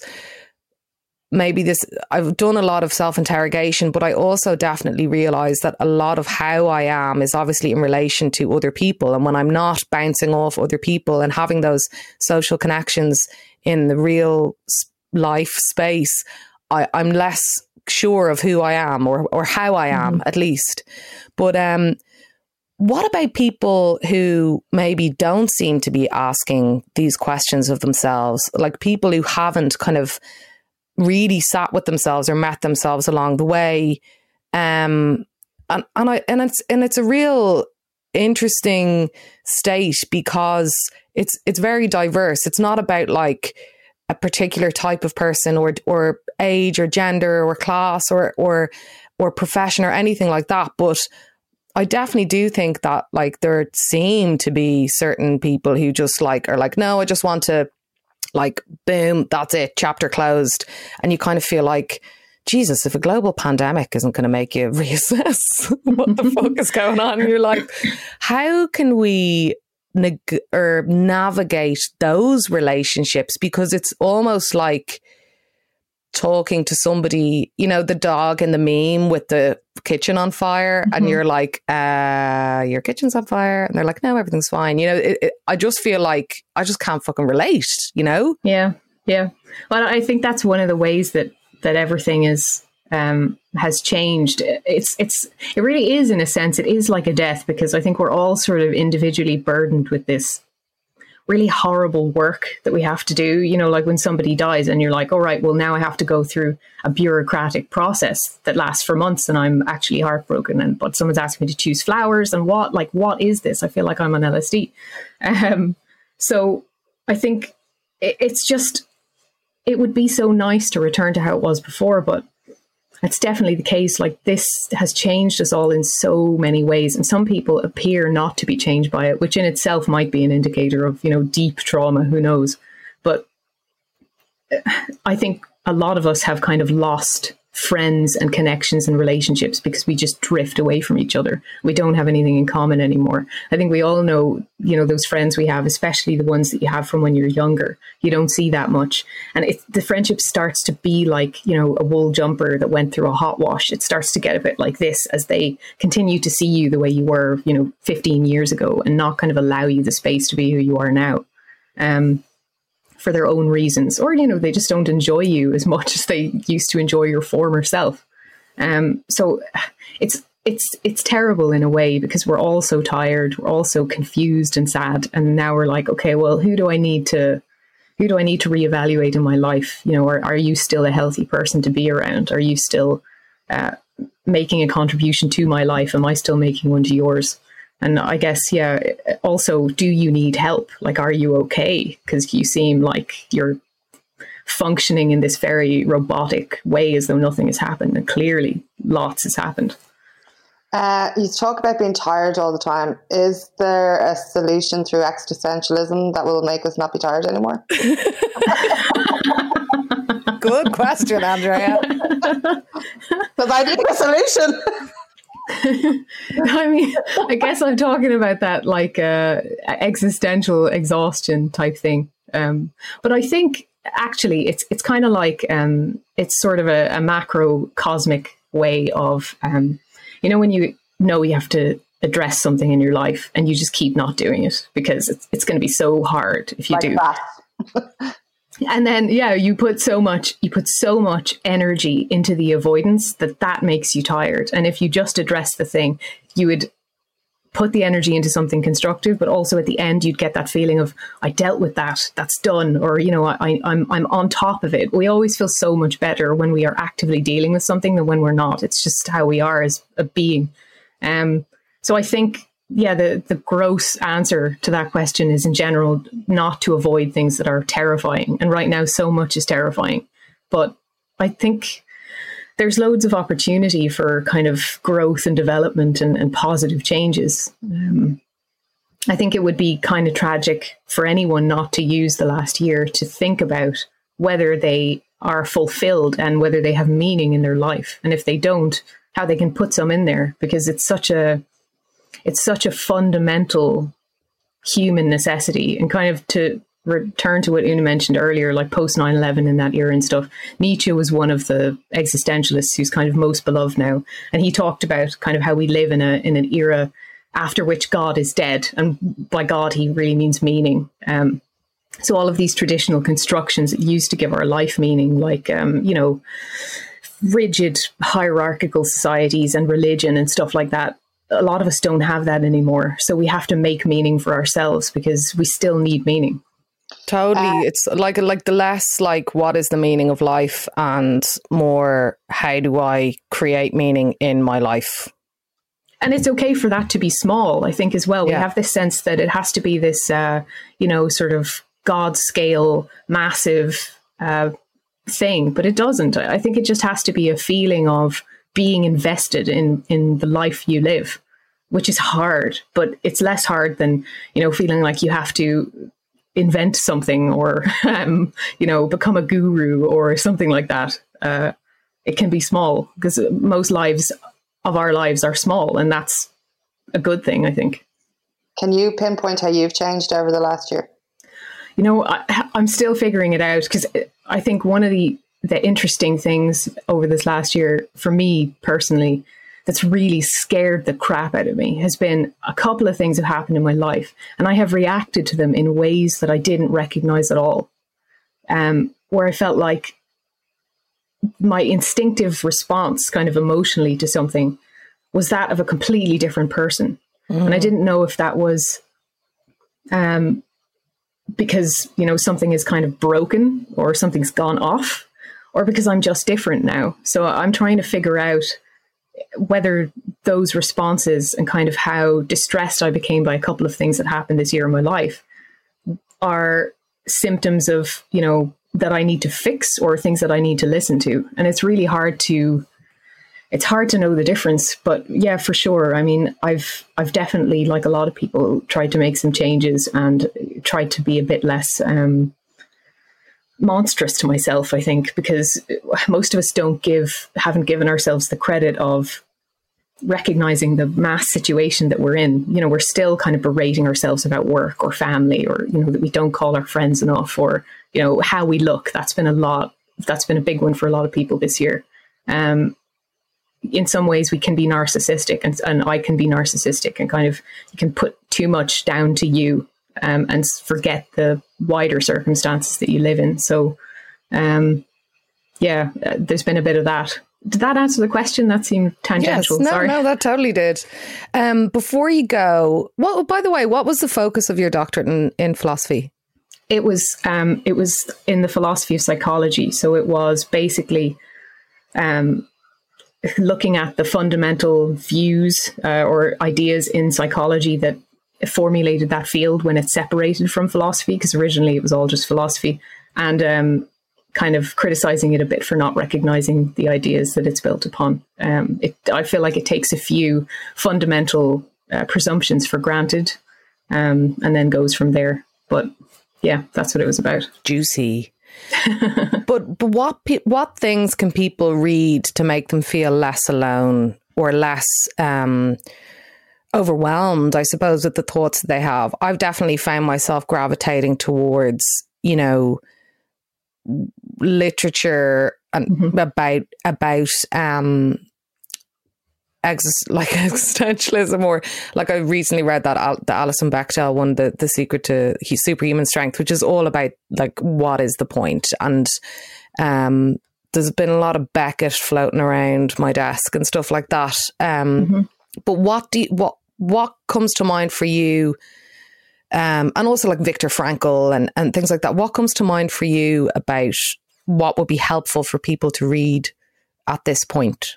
maybe this I've done a lot of self-interrogation but I also definitely realize that a lot of how I am is obviously in relation to other people and when I'm not bouncing off other people and having those social connections in the real life space I, I'm less sure of who I am or or how I am mm-hmm. at least but um what about people who maybe don't seem to be asking these questions of themselves? Like people who haven't kind of really sat with themselves or met themselves along the way. Um, and, and I and it's and it's a real interesting state because it's it's very diverse. It's not about like a particular type of person or or age or gender or class or or or profession or anything like that, but I definitely do think that like there seem to be certain people who just like are like, no, I just want to like boom, that's it, chapter closed. And you kind of feel like, Jesus, if a global pandemic isn't going to make you reassess what the fuck is going on, and you're like, how can we neg- or navigate those relationships? Because it's almost like talking to somebody, you know, the dog in the meme with the kitchen on fire, mm-hmm. and you're like, uh, your kitchen's on fire. And they're like, no, everything's fine. You know, it, it, I just feel like I just can't fucking relate, you know? Yeah. Yeah. Well, I think that's one of the ways that, that everything is, um, has changed. It's, it's, it really is in a sense, it is like a death because I think we're all sort of individually burdened with this really horrible work that we have to do. You know, like when somebody dies and you're like, all right, well, now I have to go through a bureaucratic process that lasts for months and I'm actually heartbroken. And but someone's asked me to choose flowers and what, like, what is this? I feel like I'm on LSD. Um, so I think it, it's just, it would be so nice to return to how it was before, but it's definitely the case. Like this has changed us all in so many ways, and some people appear not to be changed by it, which in itself might be an indicator of you know deep trauma. Who knows? But uh, I think a lot of us have kind of lost friends and connections and relationships because we just drift away from each other. We don't have anything in common anymore. I think we all know, you know, those friends we have, especially the ones that you have from when you're younger. You don't see that much. And it, the friendship starts to be like, you know, a wool jumper that went through a hot wash. It starts to get a bit like this as they continue to see you the way you were, you know, 15 years ago and not kind of allow you the space to be who you are now. Um, for their own reasons, or you know, they just don't enjoy you as much as they used to enjoy your former self. Um, so it's it's it's terrible in a way because we're all so tired, we're all so confused and sad, and now we're like, okay, well, who do I need to who do I need to reevaluate in my life? You know, are, are you still a healthy person to be around? Are you still uh, making a contribution to my life? Am I still making one to yours? And I guess, yeah, also, do you need help? Like, are you okay? Because you seem like you're functioning in this very robotic way as though nothing has happened. And clearly, lots has happened. Uh, you talk about being tired all the time. Is there a solution through existentialism that will make us not be tired anymore? Good question, Andrea. Because I need a solution. I mean, I guess I'm talking about that like uh, existential exhaustion type thing. Um, but I think actually it's it's kind of like um, it's sort of a, a macro cosmic way of um, you know when you know you have to address something in your life and you just keep not doing it because it's it's going to be so hard if you like do. and then yeah you put so much you put so much energy into the avoidance that that makes you tired. And if you just address the thing you would put the energy into something constructive but also at the end you'd get that feeling of i dealt with that. That's done. Or you know I, I'm, I'm on top of it. We always feel so much better when we are actively dealing with something than when we're not. It's just how we are as a being. Um, so i think yeah, the, the gross answer to that question is in general not to avoid things that are terrifying. And right now, so much is terrifying. But I think there's loads of opportunity for kind of growth and development and, and positive changes. Um, I think it would be kind of tragic for anyone not to use the last year to think about whether they are fulfilled and whether they have meaning in their life. And if they don't, how they can put some in there because it's such a it's such a fundamental human necessity and kind of to return to what Una mentioned earlier, like post 9 11 in that era and stuff, Nietzsche was one of the existentialists who's kind of most beloved now. And he talked about kind of how we live in a in an era after which God is dead. And by God, he really means meaning. Um, so all of these traditional constructions that used to give our life meaning, like, um, you know, rigid hierarchical societies and religion and stuff like that, a lot of us don't have that anymore. So we have to make meaning for ourselves because we still need meaning. Totally. Uh, it's like like the less like what is the meaning of life and more how do I create meaning in my life. And it's okay for that to be small, I think as well. Yeah. We have this sense that it has to be this uh, you know, sort of God scale, massive uh, thing, but it doesn't. I think it just has to be a feeling of being invested in in the life you live which is hard but it's less hard than you know feeling like you have to invent something or um, you know become a guru or something like that. Uh, it can be small because most lives of our lives are small and that's a good thing i think. Can you pinpoint how you've changed over the last year? You know I, i'm still figuring it out because i think one of the the interesting things over this last year for me personally that's really scared the crap out of me has been a couple of things have happened in my life and I have reacted to them in ways that I didn't recognize at all. Um, where I felt like my instinctive response kind of emotionally to something was that of a completely different person. Mm. And I didn't know if that was um, because, you know, something is kind of broken or something's gone off or because I'm just different now. So I'm trying to figure out whether those responses and kind of how distressed I became by a couple of things that happened this year in my life are symptoms of, you know, that I need to fix or things that I need to listen to. And it's really hard to it's hard to know the difference, but yeah, for sure. I mean, I've I've definitely, like a lot of people, tried to make some changes and tried to be a bit less um, monstrous to myself, I think, because most of us don't give, haven't given ourselves the credit of recognizing the mass situation that we're in. You know, we're still kind of berating ourselves about work or family or, you know, that we don't call our friends enough or, you know, how we look. That's been a lot, that's been a big one for a lot of people this year. Um, in some ways we can be narcissistic and, and I can be narcissistic and kind of you can put too much down to you um, and forget the wider circumstances that you live in. So, um, yeah, uh, there's been a bit of that. Did that answer the question? That seemed tangential. Yes, no, Sorry. no, that totally did. Um, before you go, what? By the way, what was the focus of your doctorate in, in philosophy? It was um, it was in the philosophy of psychology. So it was basically um, looking at the fundamental views uh, or ideas in psychology that formulated that field when it's separated from philosophy, because originally it was all just philosophy, and um, kind of criticizing it a bit for not recognizing the ideas that it's built upon. Um, it, I feel like it takes a few fundamental uh, presumptions for granted um, and then goes from there. But yeah, that's what it was about. Juicy. but but what pe- what things can people read to make them feel less alone or less um, overwhelmed? I suppose with the thoughts that they have. I've definitely found myself gravitating towards you know literature and mm-hmm. about about um ex- like existentialism or like I recently read that Al- the Alison Bechdel one the the secret to superhuman strength which is all about like what is the point. point and um there's been a lot of Beckett floating around my desk and stuff like that um mm-hmm. but what do you, what what comes to mind for you um, and also like Viktor Frankl and, and things like that. What comes to mind for you about what would be helpful for people to read at this point?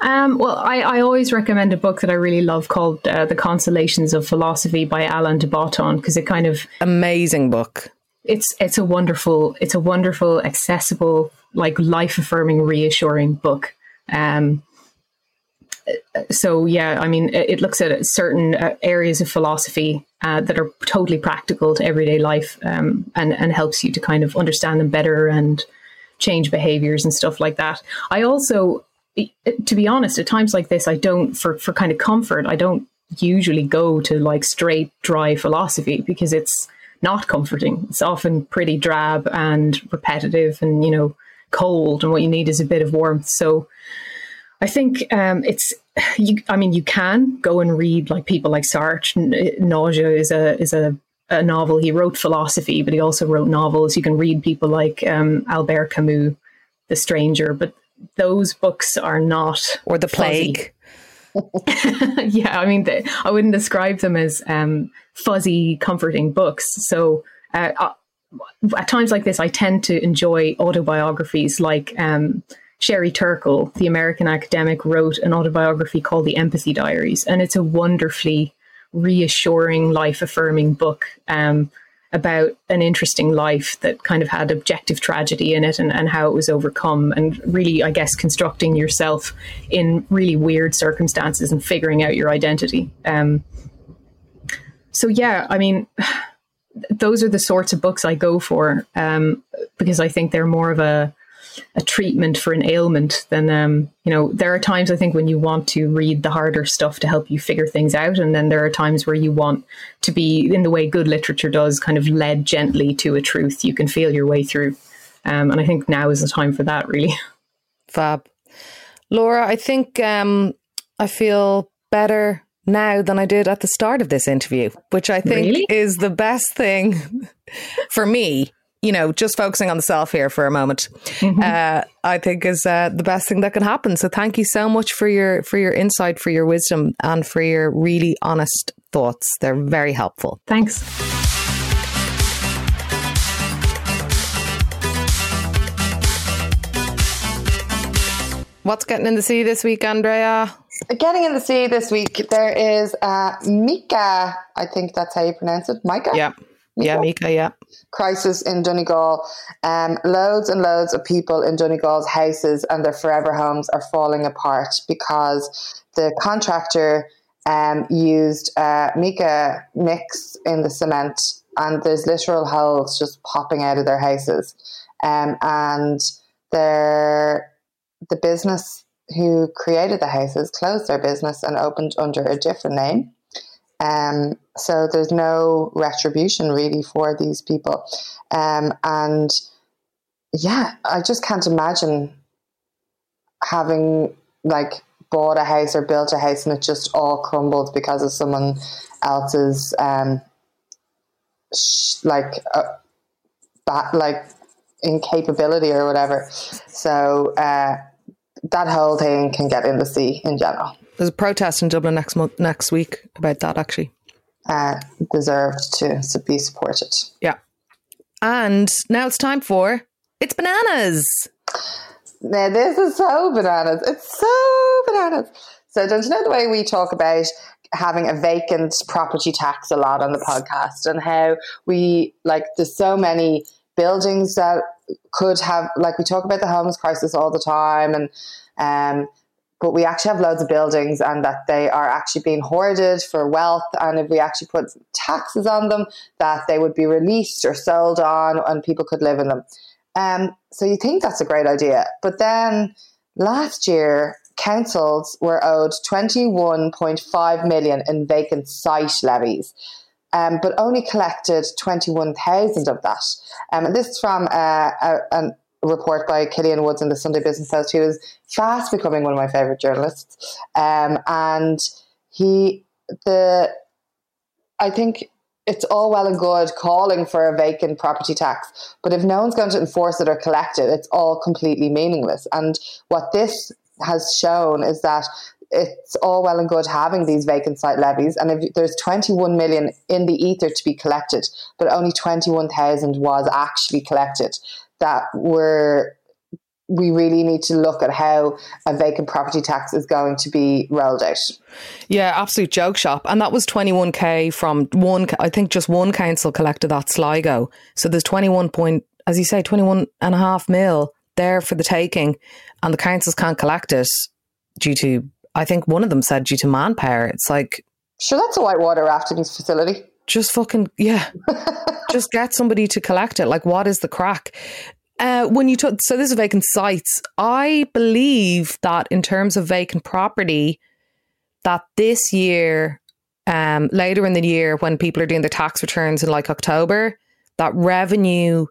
Um, well, I, I, always recommend a book that I really love called uh, The Consolations of Philosophy by Alain de Botton because it kind of amazing book. It's it's a wonderful, it's a wonderful, accessible, like life affirming, reassuring book. Um, so yeah, I mean, it looks at certain uh, areas of philosophy uh, that are totally practical to everyday life, um, and and helps you to kind of understand them better and change behaviors and stuff like that. I also, to be honest, at times like this, I don't for for kind of comfort, I don't usually go to like straight dry philosophy because it's not comforting. It's often pretty drab and repetitive, and you know, cold, and what you need is a bit of warmth. So I think um, it's you. I mean, you can go and read like people like Sartre. Nausea is a is a, a novel. He wrote philosophy, but he also wrote novels. You can read people like um, Albert Camus, The Stranger, but those books are not or The Plague. yeah, I mean, they, I wouldn't describe them as um, fuzzy, comforting books. So. Uh, uh at times like this, I tend to enjoy autobiographies like um, Sherry Turkle, the American academic, wrote an autobiography called The Empathy Diaries, and it's a wonderfully reassuring, life affirming book um, about an interesting life that kind of had objective tragedy in it and, and how it was overcome, and really, I guess, constructing yourself in really weird circumstances and figuring out your identity. Um, so, yeah, I mean, those are the sorts of books I go for um, because I think they're more of a a treatment for an ailment, then um, you know there are times I think when you want to read the harder stuff to help you figure things out, and then there are times where you want to be in the way good literature does, kind of led gently to a truth you can feel your way through. Um, and I think now is the time for that, really. Fab, Laura. I think um, I feel better now than I did at the start of this interview, which I think really? is the best thing for me you know, just focusing on the self here for a moment, mm-hmm. uh, I think is uh, the best thing that can happen. So thank you so much for your for your insight, for your wisdom, and for your really honest thoughts. They're very helpful. Thanks. What's getting in the sea this week, Andrea? Getting in the sea this week, there is uh, Mika. I think that's how you pronounce it. Micah? Yeah. Yeah, Mika, yeah. Crisis in Donegal. Um, loads and loads of people in Donegal's houses and their forever homes are falling apart because the contractor um, used uh, mica mix in the cement and there's literal holes just popping out of their houses. Um, and their the business who created the houses closed their business and opened under a different name. Um, so there's no retribution really for these people. Um, and yeah, I just can't imagine having like bought a house or built a house and it just all crumbled because of someone else's um, sh- like uh, ba- like incapability or whatever. So uh, that whole thing can get in the sea in general. There's a protest in Dublin next month, next week about that actually. Uh, deserved to be supported. Yeah. And now it's time for It's Bananas. Now, this is so bananas. It's so bananas. So, don't you know the way we talk about having a vacant property tax a lot on the podcast and how we, like, there's so many buildings that could have, like, we talk about the homeless crisis all the time and, um, but we actually have loads of buildings and that they are actually being hoarded for wealth. And if we actually put taxes on them, that they would be released or sold on and people could live in them. Um, so you think that's a great idea. But then last year, councils were owed 21.5 million in vacant site levies. Um, but only collected 21,000 of that. Um, and this is from uh, a, a, report by Killian Woods in the Sunday Business Post, who is fast becoming one of my favourite journalists. Um, and he, the, I think it's all well and good calling for a vacant property tax, but if no one's going to enforce it or collect it, it's all completely meaningless. And what this has shown is that it's all well and good having these vacant site levies, and if there's 21 million in the ether to be collected, but only 21,000 was actually collected, that were we really need to look at how a vacant property tax is going to be rolled out. Yeah, absolute joke shop. And that was 21k from one, I think just one council collected that Sligo. So there's 21 point, as you say, 21 and a half mil there for the taking. And the councils can't collect it due to, I think one of them said due to manpower. It's like. Sure, that's a whitewater rafting facility. Just fucking, yeah. just get somebody to collect it. Like, what is the crack? Uh, when you took so this is vacant sites, I believe that in terms of vacant property, that this year, um, later in the year when people are doing their tax returns in like October, that revenue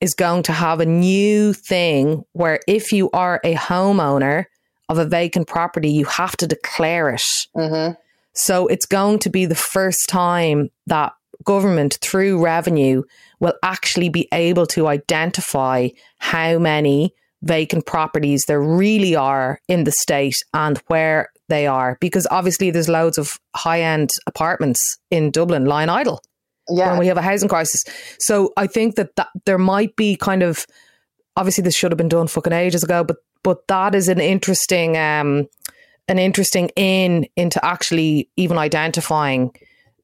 is going to have a new thing where if you are a homeowner of a vacant property, you have to declare it. Mm-hmm. So it's going to be the first time that government through revenue will actually be able to identify how many vacant properties there really are in the state and where they are. Because obviously there's loads of high-end apartments in Dublin lying idle yeah. when we have a housing crisis. So I think that, that there might be kind of obviously this should have been done fucking ages ago but but that is an interesting um an interesting in into actually even identifying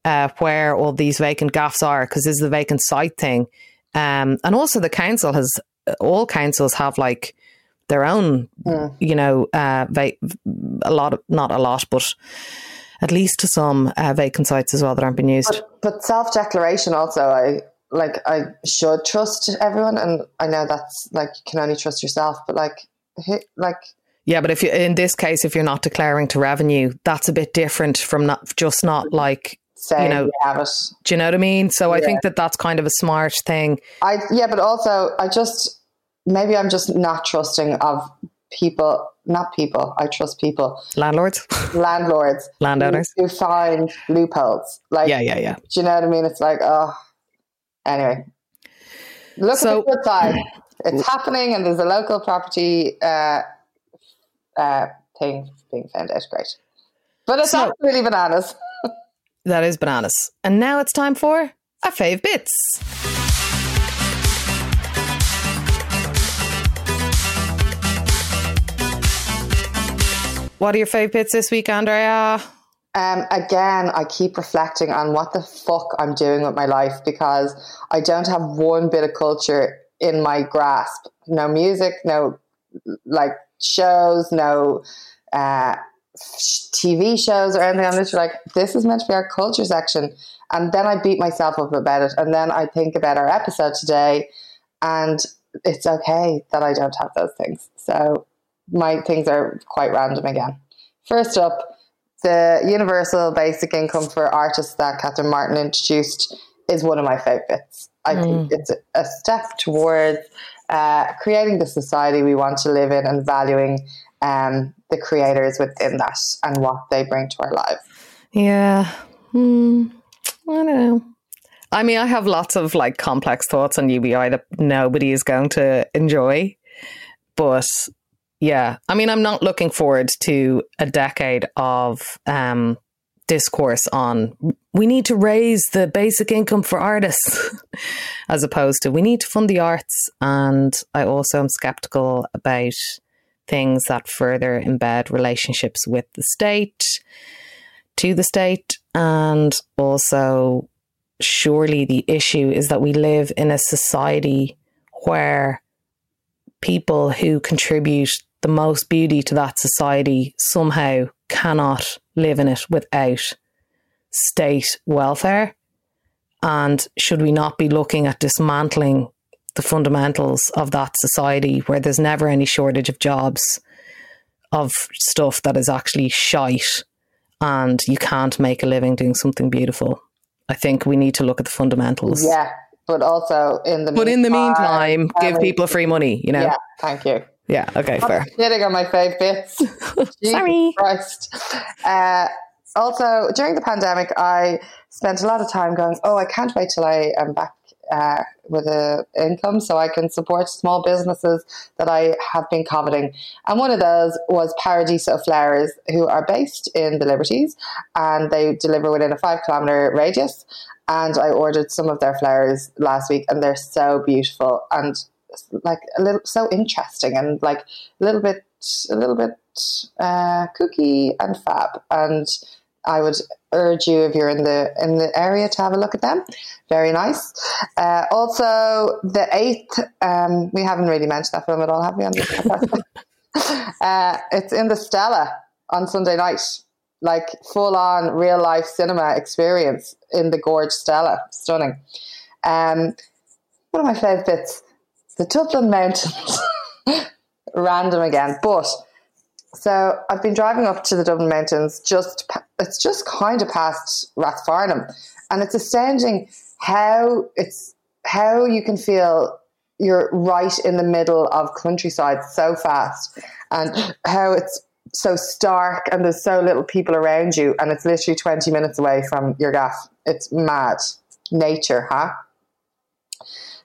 uh, where all these vacant gaffs are because this is the vacant site thing. Um, and also the council has all councils have like their own, mm. you know, uh, va- a lot of not a lot, but at least to some uh, vacant sites as well that aren't being used. But, but self declaration also, I like I should trust everyone, and I know that's like you can only trust yourself, but like like yeah, but if you in this case, if you're not declaring to revenue, that's a bit different from not just not like say you know, you have it. Do you know what I mean? So Yeah. I think that that's kind of a smart thing. I yeah, but also I just maybe I'm just not trusting of people, not people. I trust people, Landlords, landlords, landowners. who, who find loopholes. Like, Yeah, yeah, yeah. do you know what I mean? It's like, oh, anyway. Look So- at the good side. It's happening, and there's a local property uh, uh, thing being found out. Great, but it's So- really bananas. That is bananas. And now it's time for a fave bits. What are your fave bits this week, Andrea? Um, again, I keep reflecting on what the fuck I'm doing with my life because I don't have one bit of culture in my grasp. No music, no like shows, no uh, TV shows or anything. I'm literally like, this is meant to be our culture section. And then I beat myself up about it. And then I think about our episode today, and it's okay that I don't have those things. So my things are quite random again. First up, the universal basic income for artists that Catherine Martin introduced is one of my favorites. I mm. think it's a step towards uh, creating the society we want to live in and valuing um, the creators within that and what they bring to our lives. Yeah. Hmm. I don't know. I mean, I have lots of like complex thoughts on UBI that nobody is going to enjoy. But yeah, I mean, I'm not looking forward to a decade of um, discourse on we need to raise the basic income for artists as opposed to we need to fund the arts. And I also am skeptical about things that further embed relationships with the state, to the state, and also surely the issue is that we live in a society where people who contribute the most beauty to that society somehow cannot live in it without state welfare. And should we not be looking at dismantling the fundamentals of that society where there's never any shortage of jobs, of stuff that is actually shite, and you can't make a living doing something beautiful? I think we need to look at the fundamentals. Yeah, but also in the but in the meantime, give people free money. You know. Yeah, thank you. Yeah. Okay. I'm fair. Kidding on my fave bits. Sorry. Christ. Uh, also, during the pandemic, I spent a lot of time going, "Oh, I can't wait till I am back uh, with an income so I can support small businesses that I have been coveting. And one of those was Paradiso Flowers, who are based in the Liberties and they deliver within a five kilometer radius. And I ordered some of their flowers last week and they're so beautiful and like a little so interesting and like a little bit a little bit uh, kooky and fab and I would urge you if you're in the in the area to have a look at them. Very nice. Uh, also, the eighth. Um, we haven't really mentioned that film at all, have we? On uh, it's in the Stella on Sunday night, like full on real life cinema experience in the Gorge Stella. Stunning. Um, one of my favourite bits: the Dublin Mountains. Random again, but so I've been driving up to the Dublin Mountains. Just it's just kind of past Rathfarnham, and it's astounding how it's how you can feel you're right in the middle of countryside so fast, and how it's so stark and there's so little people around you, and it's literally twenty minutes away from your gaff. It's mad nature, huh?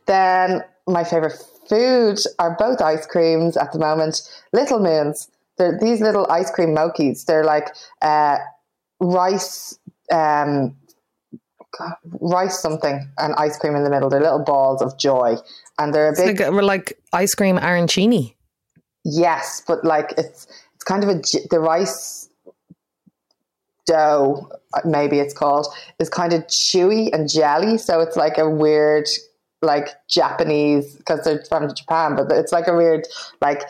Then my favorite food are both ice creams at the moment. Little Moons they're these little ice cream mochis. They're like uh, rice, um, rice something, and ice cream in the middle. They're little balls of joy, and they're a big. Like, we're like ice cream arancini. Yes, but like it's it's kind of a the rice dough, maybe it's called, is kind of chewy and jelly. So it's like a weird, like Japanese because they're from Japan, but it's like a weird, like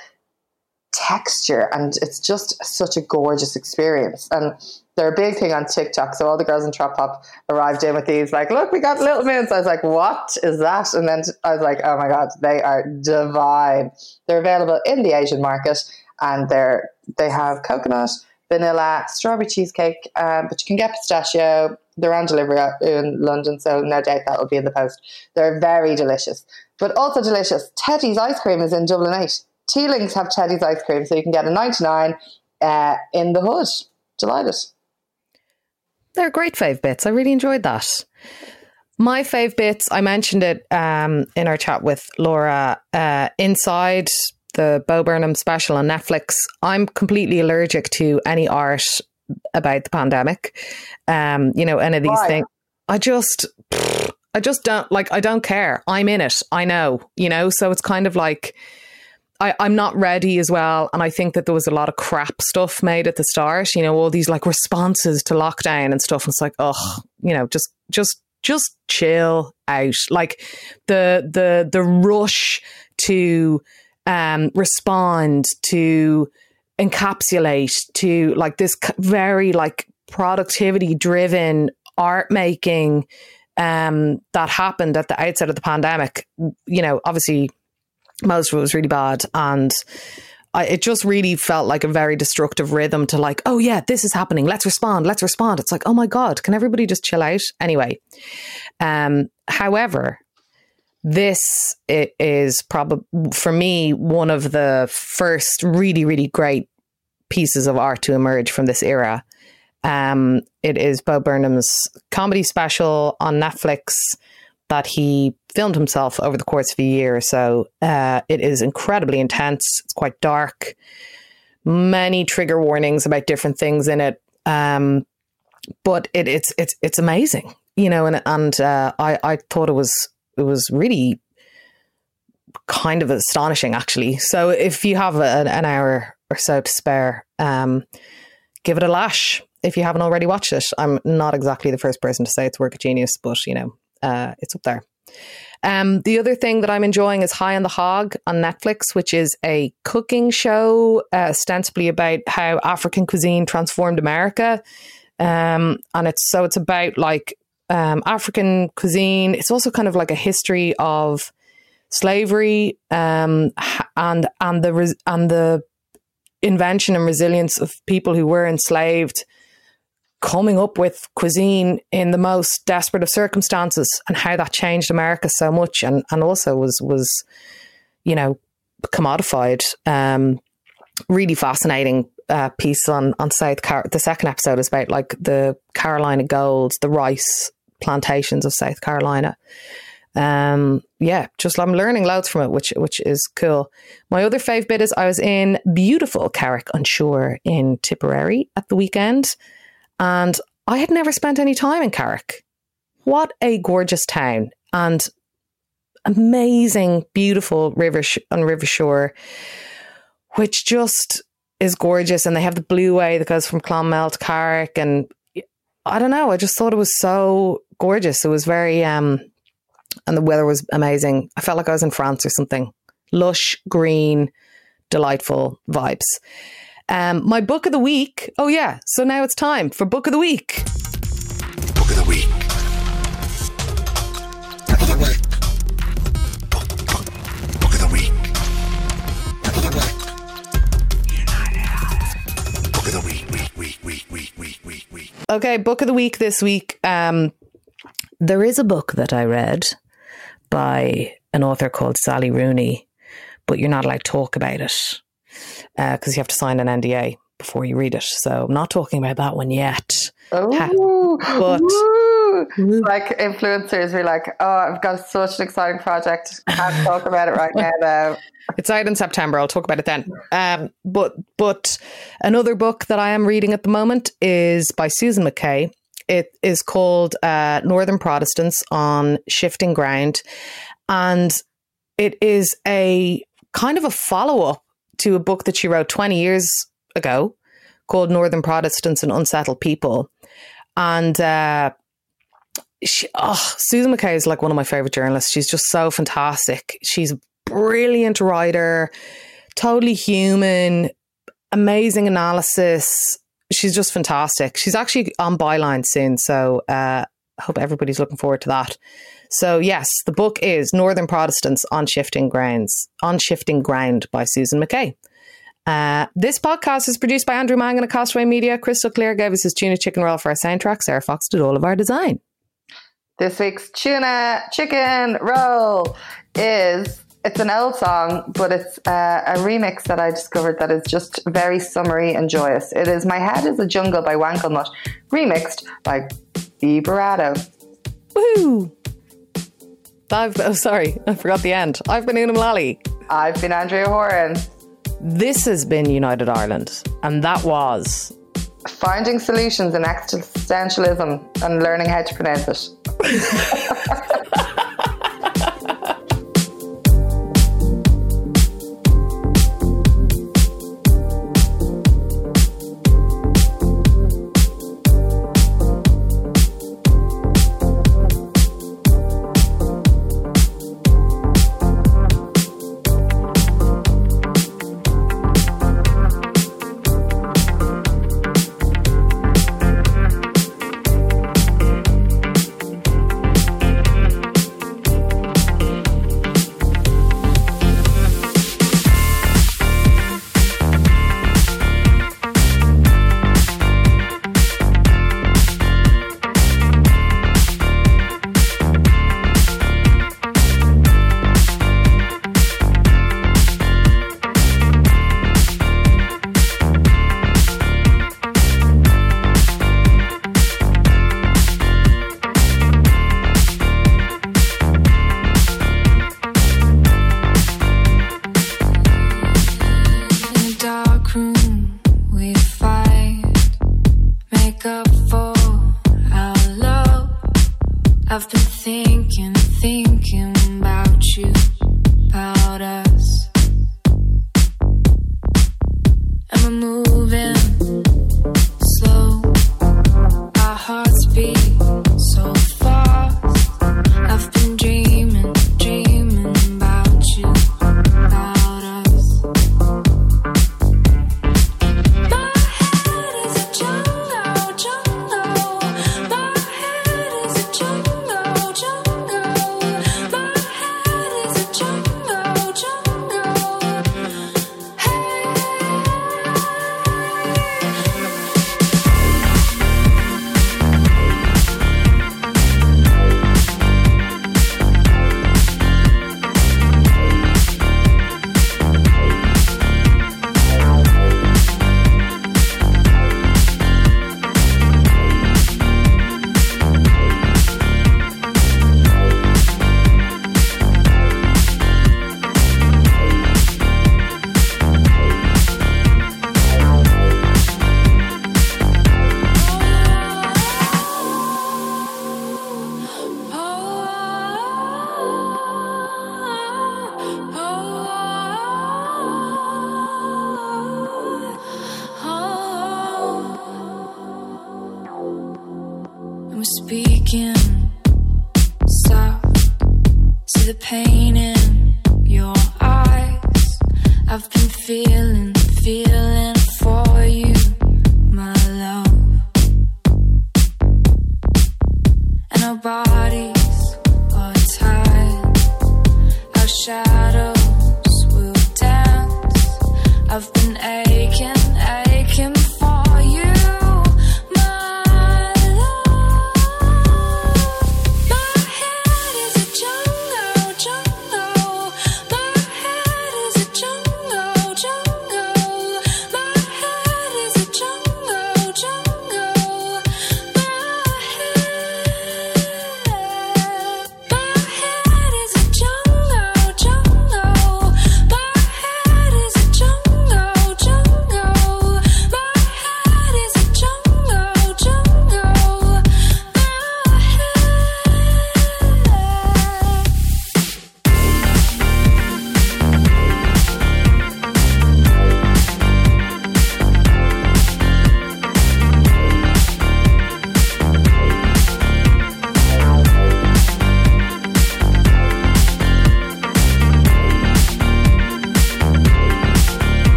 texture and it's just such a gorgeous experience. And they're a big thing on TikTok. So all the girls in Trop Pop arrived in with these, like, look, we got Little Moons. I was like, what is that? And then I was like, oh my God, they are divine. They're available in the Asian market and they're, they have coconut, vanilla, strawberry cheesecake, um, but you can get pistachio. They're on delivery in London, so no doubt that will be in the post. They're very delicious, but also delicious. Teddy's ice cream is in Dublin 8. Teelings have Teddy's ice cream, so you can get a 99 uh, in the hood. Delighted. They're great fave bits. I really enjoyed that. My fave bits, I mentioned it um, in our chat with Laura. Uh, inside the Bo Burnham special on Netflix, I'm completely allergic to any art about the pandemic. Um, you know, any of these things. I just, I just don't like. I don't care. I'm in it. I know. You know, so it's kind of like I, I'm not ready as well. And I think that there was a lot of crap stuff made at the start, you know, all these like responses to lockdown and stuff. And it's like, oh, you know, just, just, just chill out. Like the, the, the rush to, um, respond to, encapsulate to like this very like productivity driven art making um, that happened at the outset of the pandemic. You know, obviously most of it was really bad and I, it just really felt like a very destructive rhythm to like, oh yeah, this is happening. Let's respond. Let's respond. It's like, oh my God, can everybody just chill out? Anyway, um, however, this is probably for me one of the first really, really great pieces of art to emerge from this era. Um, it is Bo Burnham's comedy special on Netflix that he filmed himself over the course of a year so. Uh, it is incredibly intense. It's quite dark. Many trigger warnings about different things in it. Um, but it, it's it's it's amazing, you know. And and uh, I I thought it was it was really kind of astonishing, actually. So if you have a, an hour or so to spare, um, give it a lash if you haven't already watched it. I'm not exactly the first person to say it's work of genius, but you know, uh, it's up there. Um, the other thing that I'm enjoying is High on the Hog on Netflix, which is a cooking show uh, ostensibly about how African cuisine transformed America. Um, and it's so it's about like um, African cuisine. It's also kind of like a history of slavery um, and and the and the invention and resilience of people who were enslaved coming up with cuisine in the most desperate of circumstances and how that changed America so much and, and also was was you know commodified um, really fascinating uh, piece on on South Car- the second episode is about like the Carolina golds the rice plantations of South Carolina um, yeah, just I'm learning loads from it, which which is cool. My other fave bit is I was in beautiful Carrick on Suir in Tipperary at the weekend. And I had never spent any time in Carrick. What a gorgeous town and amazing, beautiful river sh- on River Suir, which just is gorgeous. And they have the blue way that goes from Clonmel to Carrick. And I don't know, I just thought it was so gorgeous. It was very, um, and the weather was amazing. I felt like I was in France or something. Lush, green, delightful vibes. Um, my book of the week. Oh, yeah. So now it's time for book of the week. Okay, book of the week this week. Um, there is a book that I read by an author called Sally Rooney, but you're not allowed to talk about it because uh, you have to sign an NDA before you read it. So I'm not talking about that one yet. Oh, but like influencers, we're like, oh, I've got such an exciting project. Can't talk about it right now. Though. It's out in September. I'll talk about it then. Um, but but another book that I am reading at the moment is by Susan McKay. It is called uh, Northern Protestants on Shifting Ground, and it is a kind of a follow up to a book that she wrote 20 years ago called Northern Protestants and Unsettled People. And uh, she, oh, Susan McKay is like one of my favorite journalists. She's just so fantastic. She's a brilliant writer, totally human, amazing analysis. She's just fantastic. She's actually on Byline soon, so uh, I hope everybody's looking forward to that. So yes, the book is Northern Protestants on Shifting Grounds, on Shifting Ground by Susan McKay. Uh, this podcast is produced by Andrew Mangan at Castaway Media. Crystal Clear gave us his tuna chicken roll for our soundtrack. Sarah Fox did all of our design. This week's tuna chicken roll is it's an old song, but it's uh, a remix that I discovered that is just very summery and joyous. It is "My Head Is a Jungle" by Wankelmut, remixed by B. Vibrato. Woo! I've, oh, sorry, I forgot the end. I've been Una Mullally. I've been Andrea Horan. This has been United Ireland, and that was finding solutions in existentialism and learning how to pronounce it.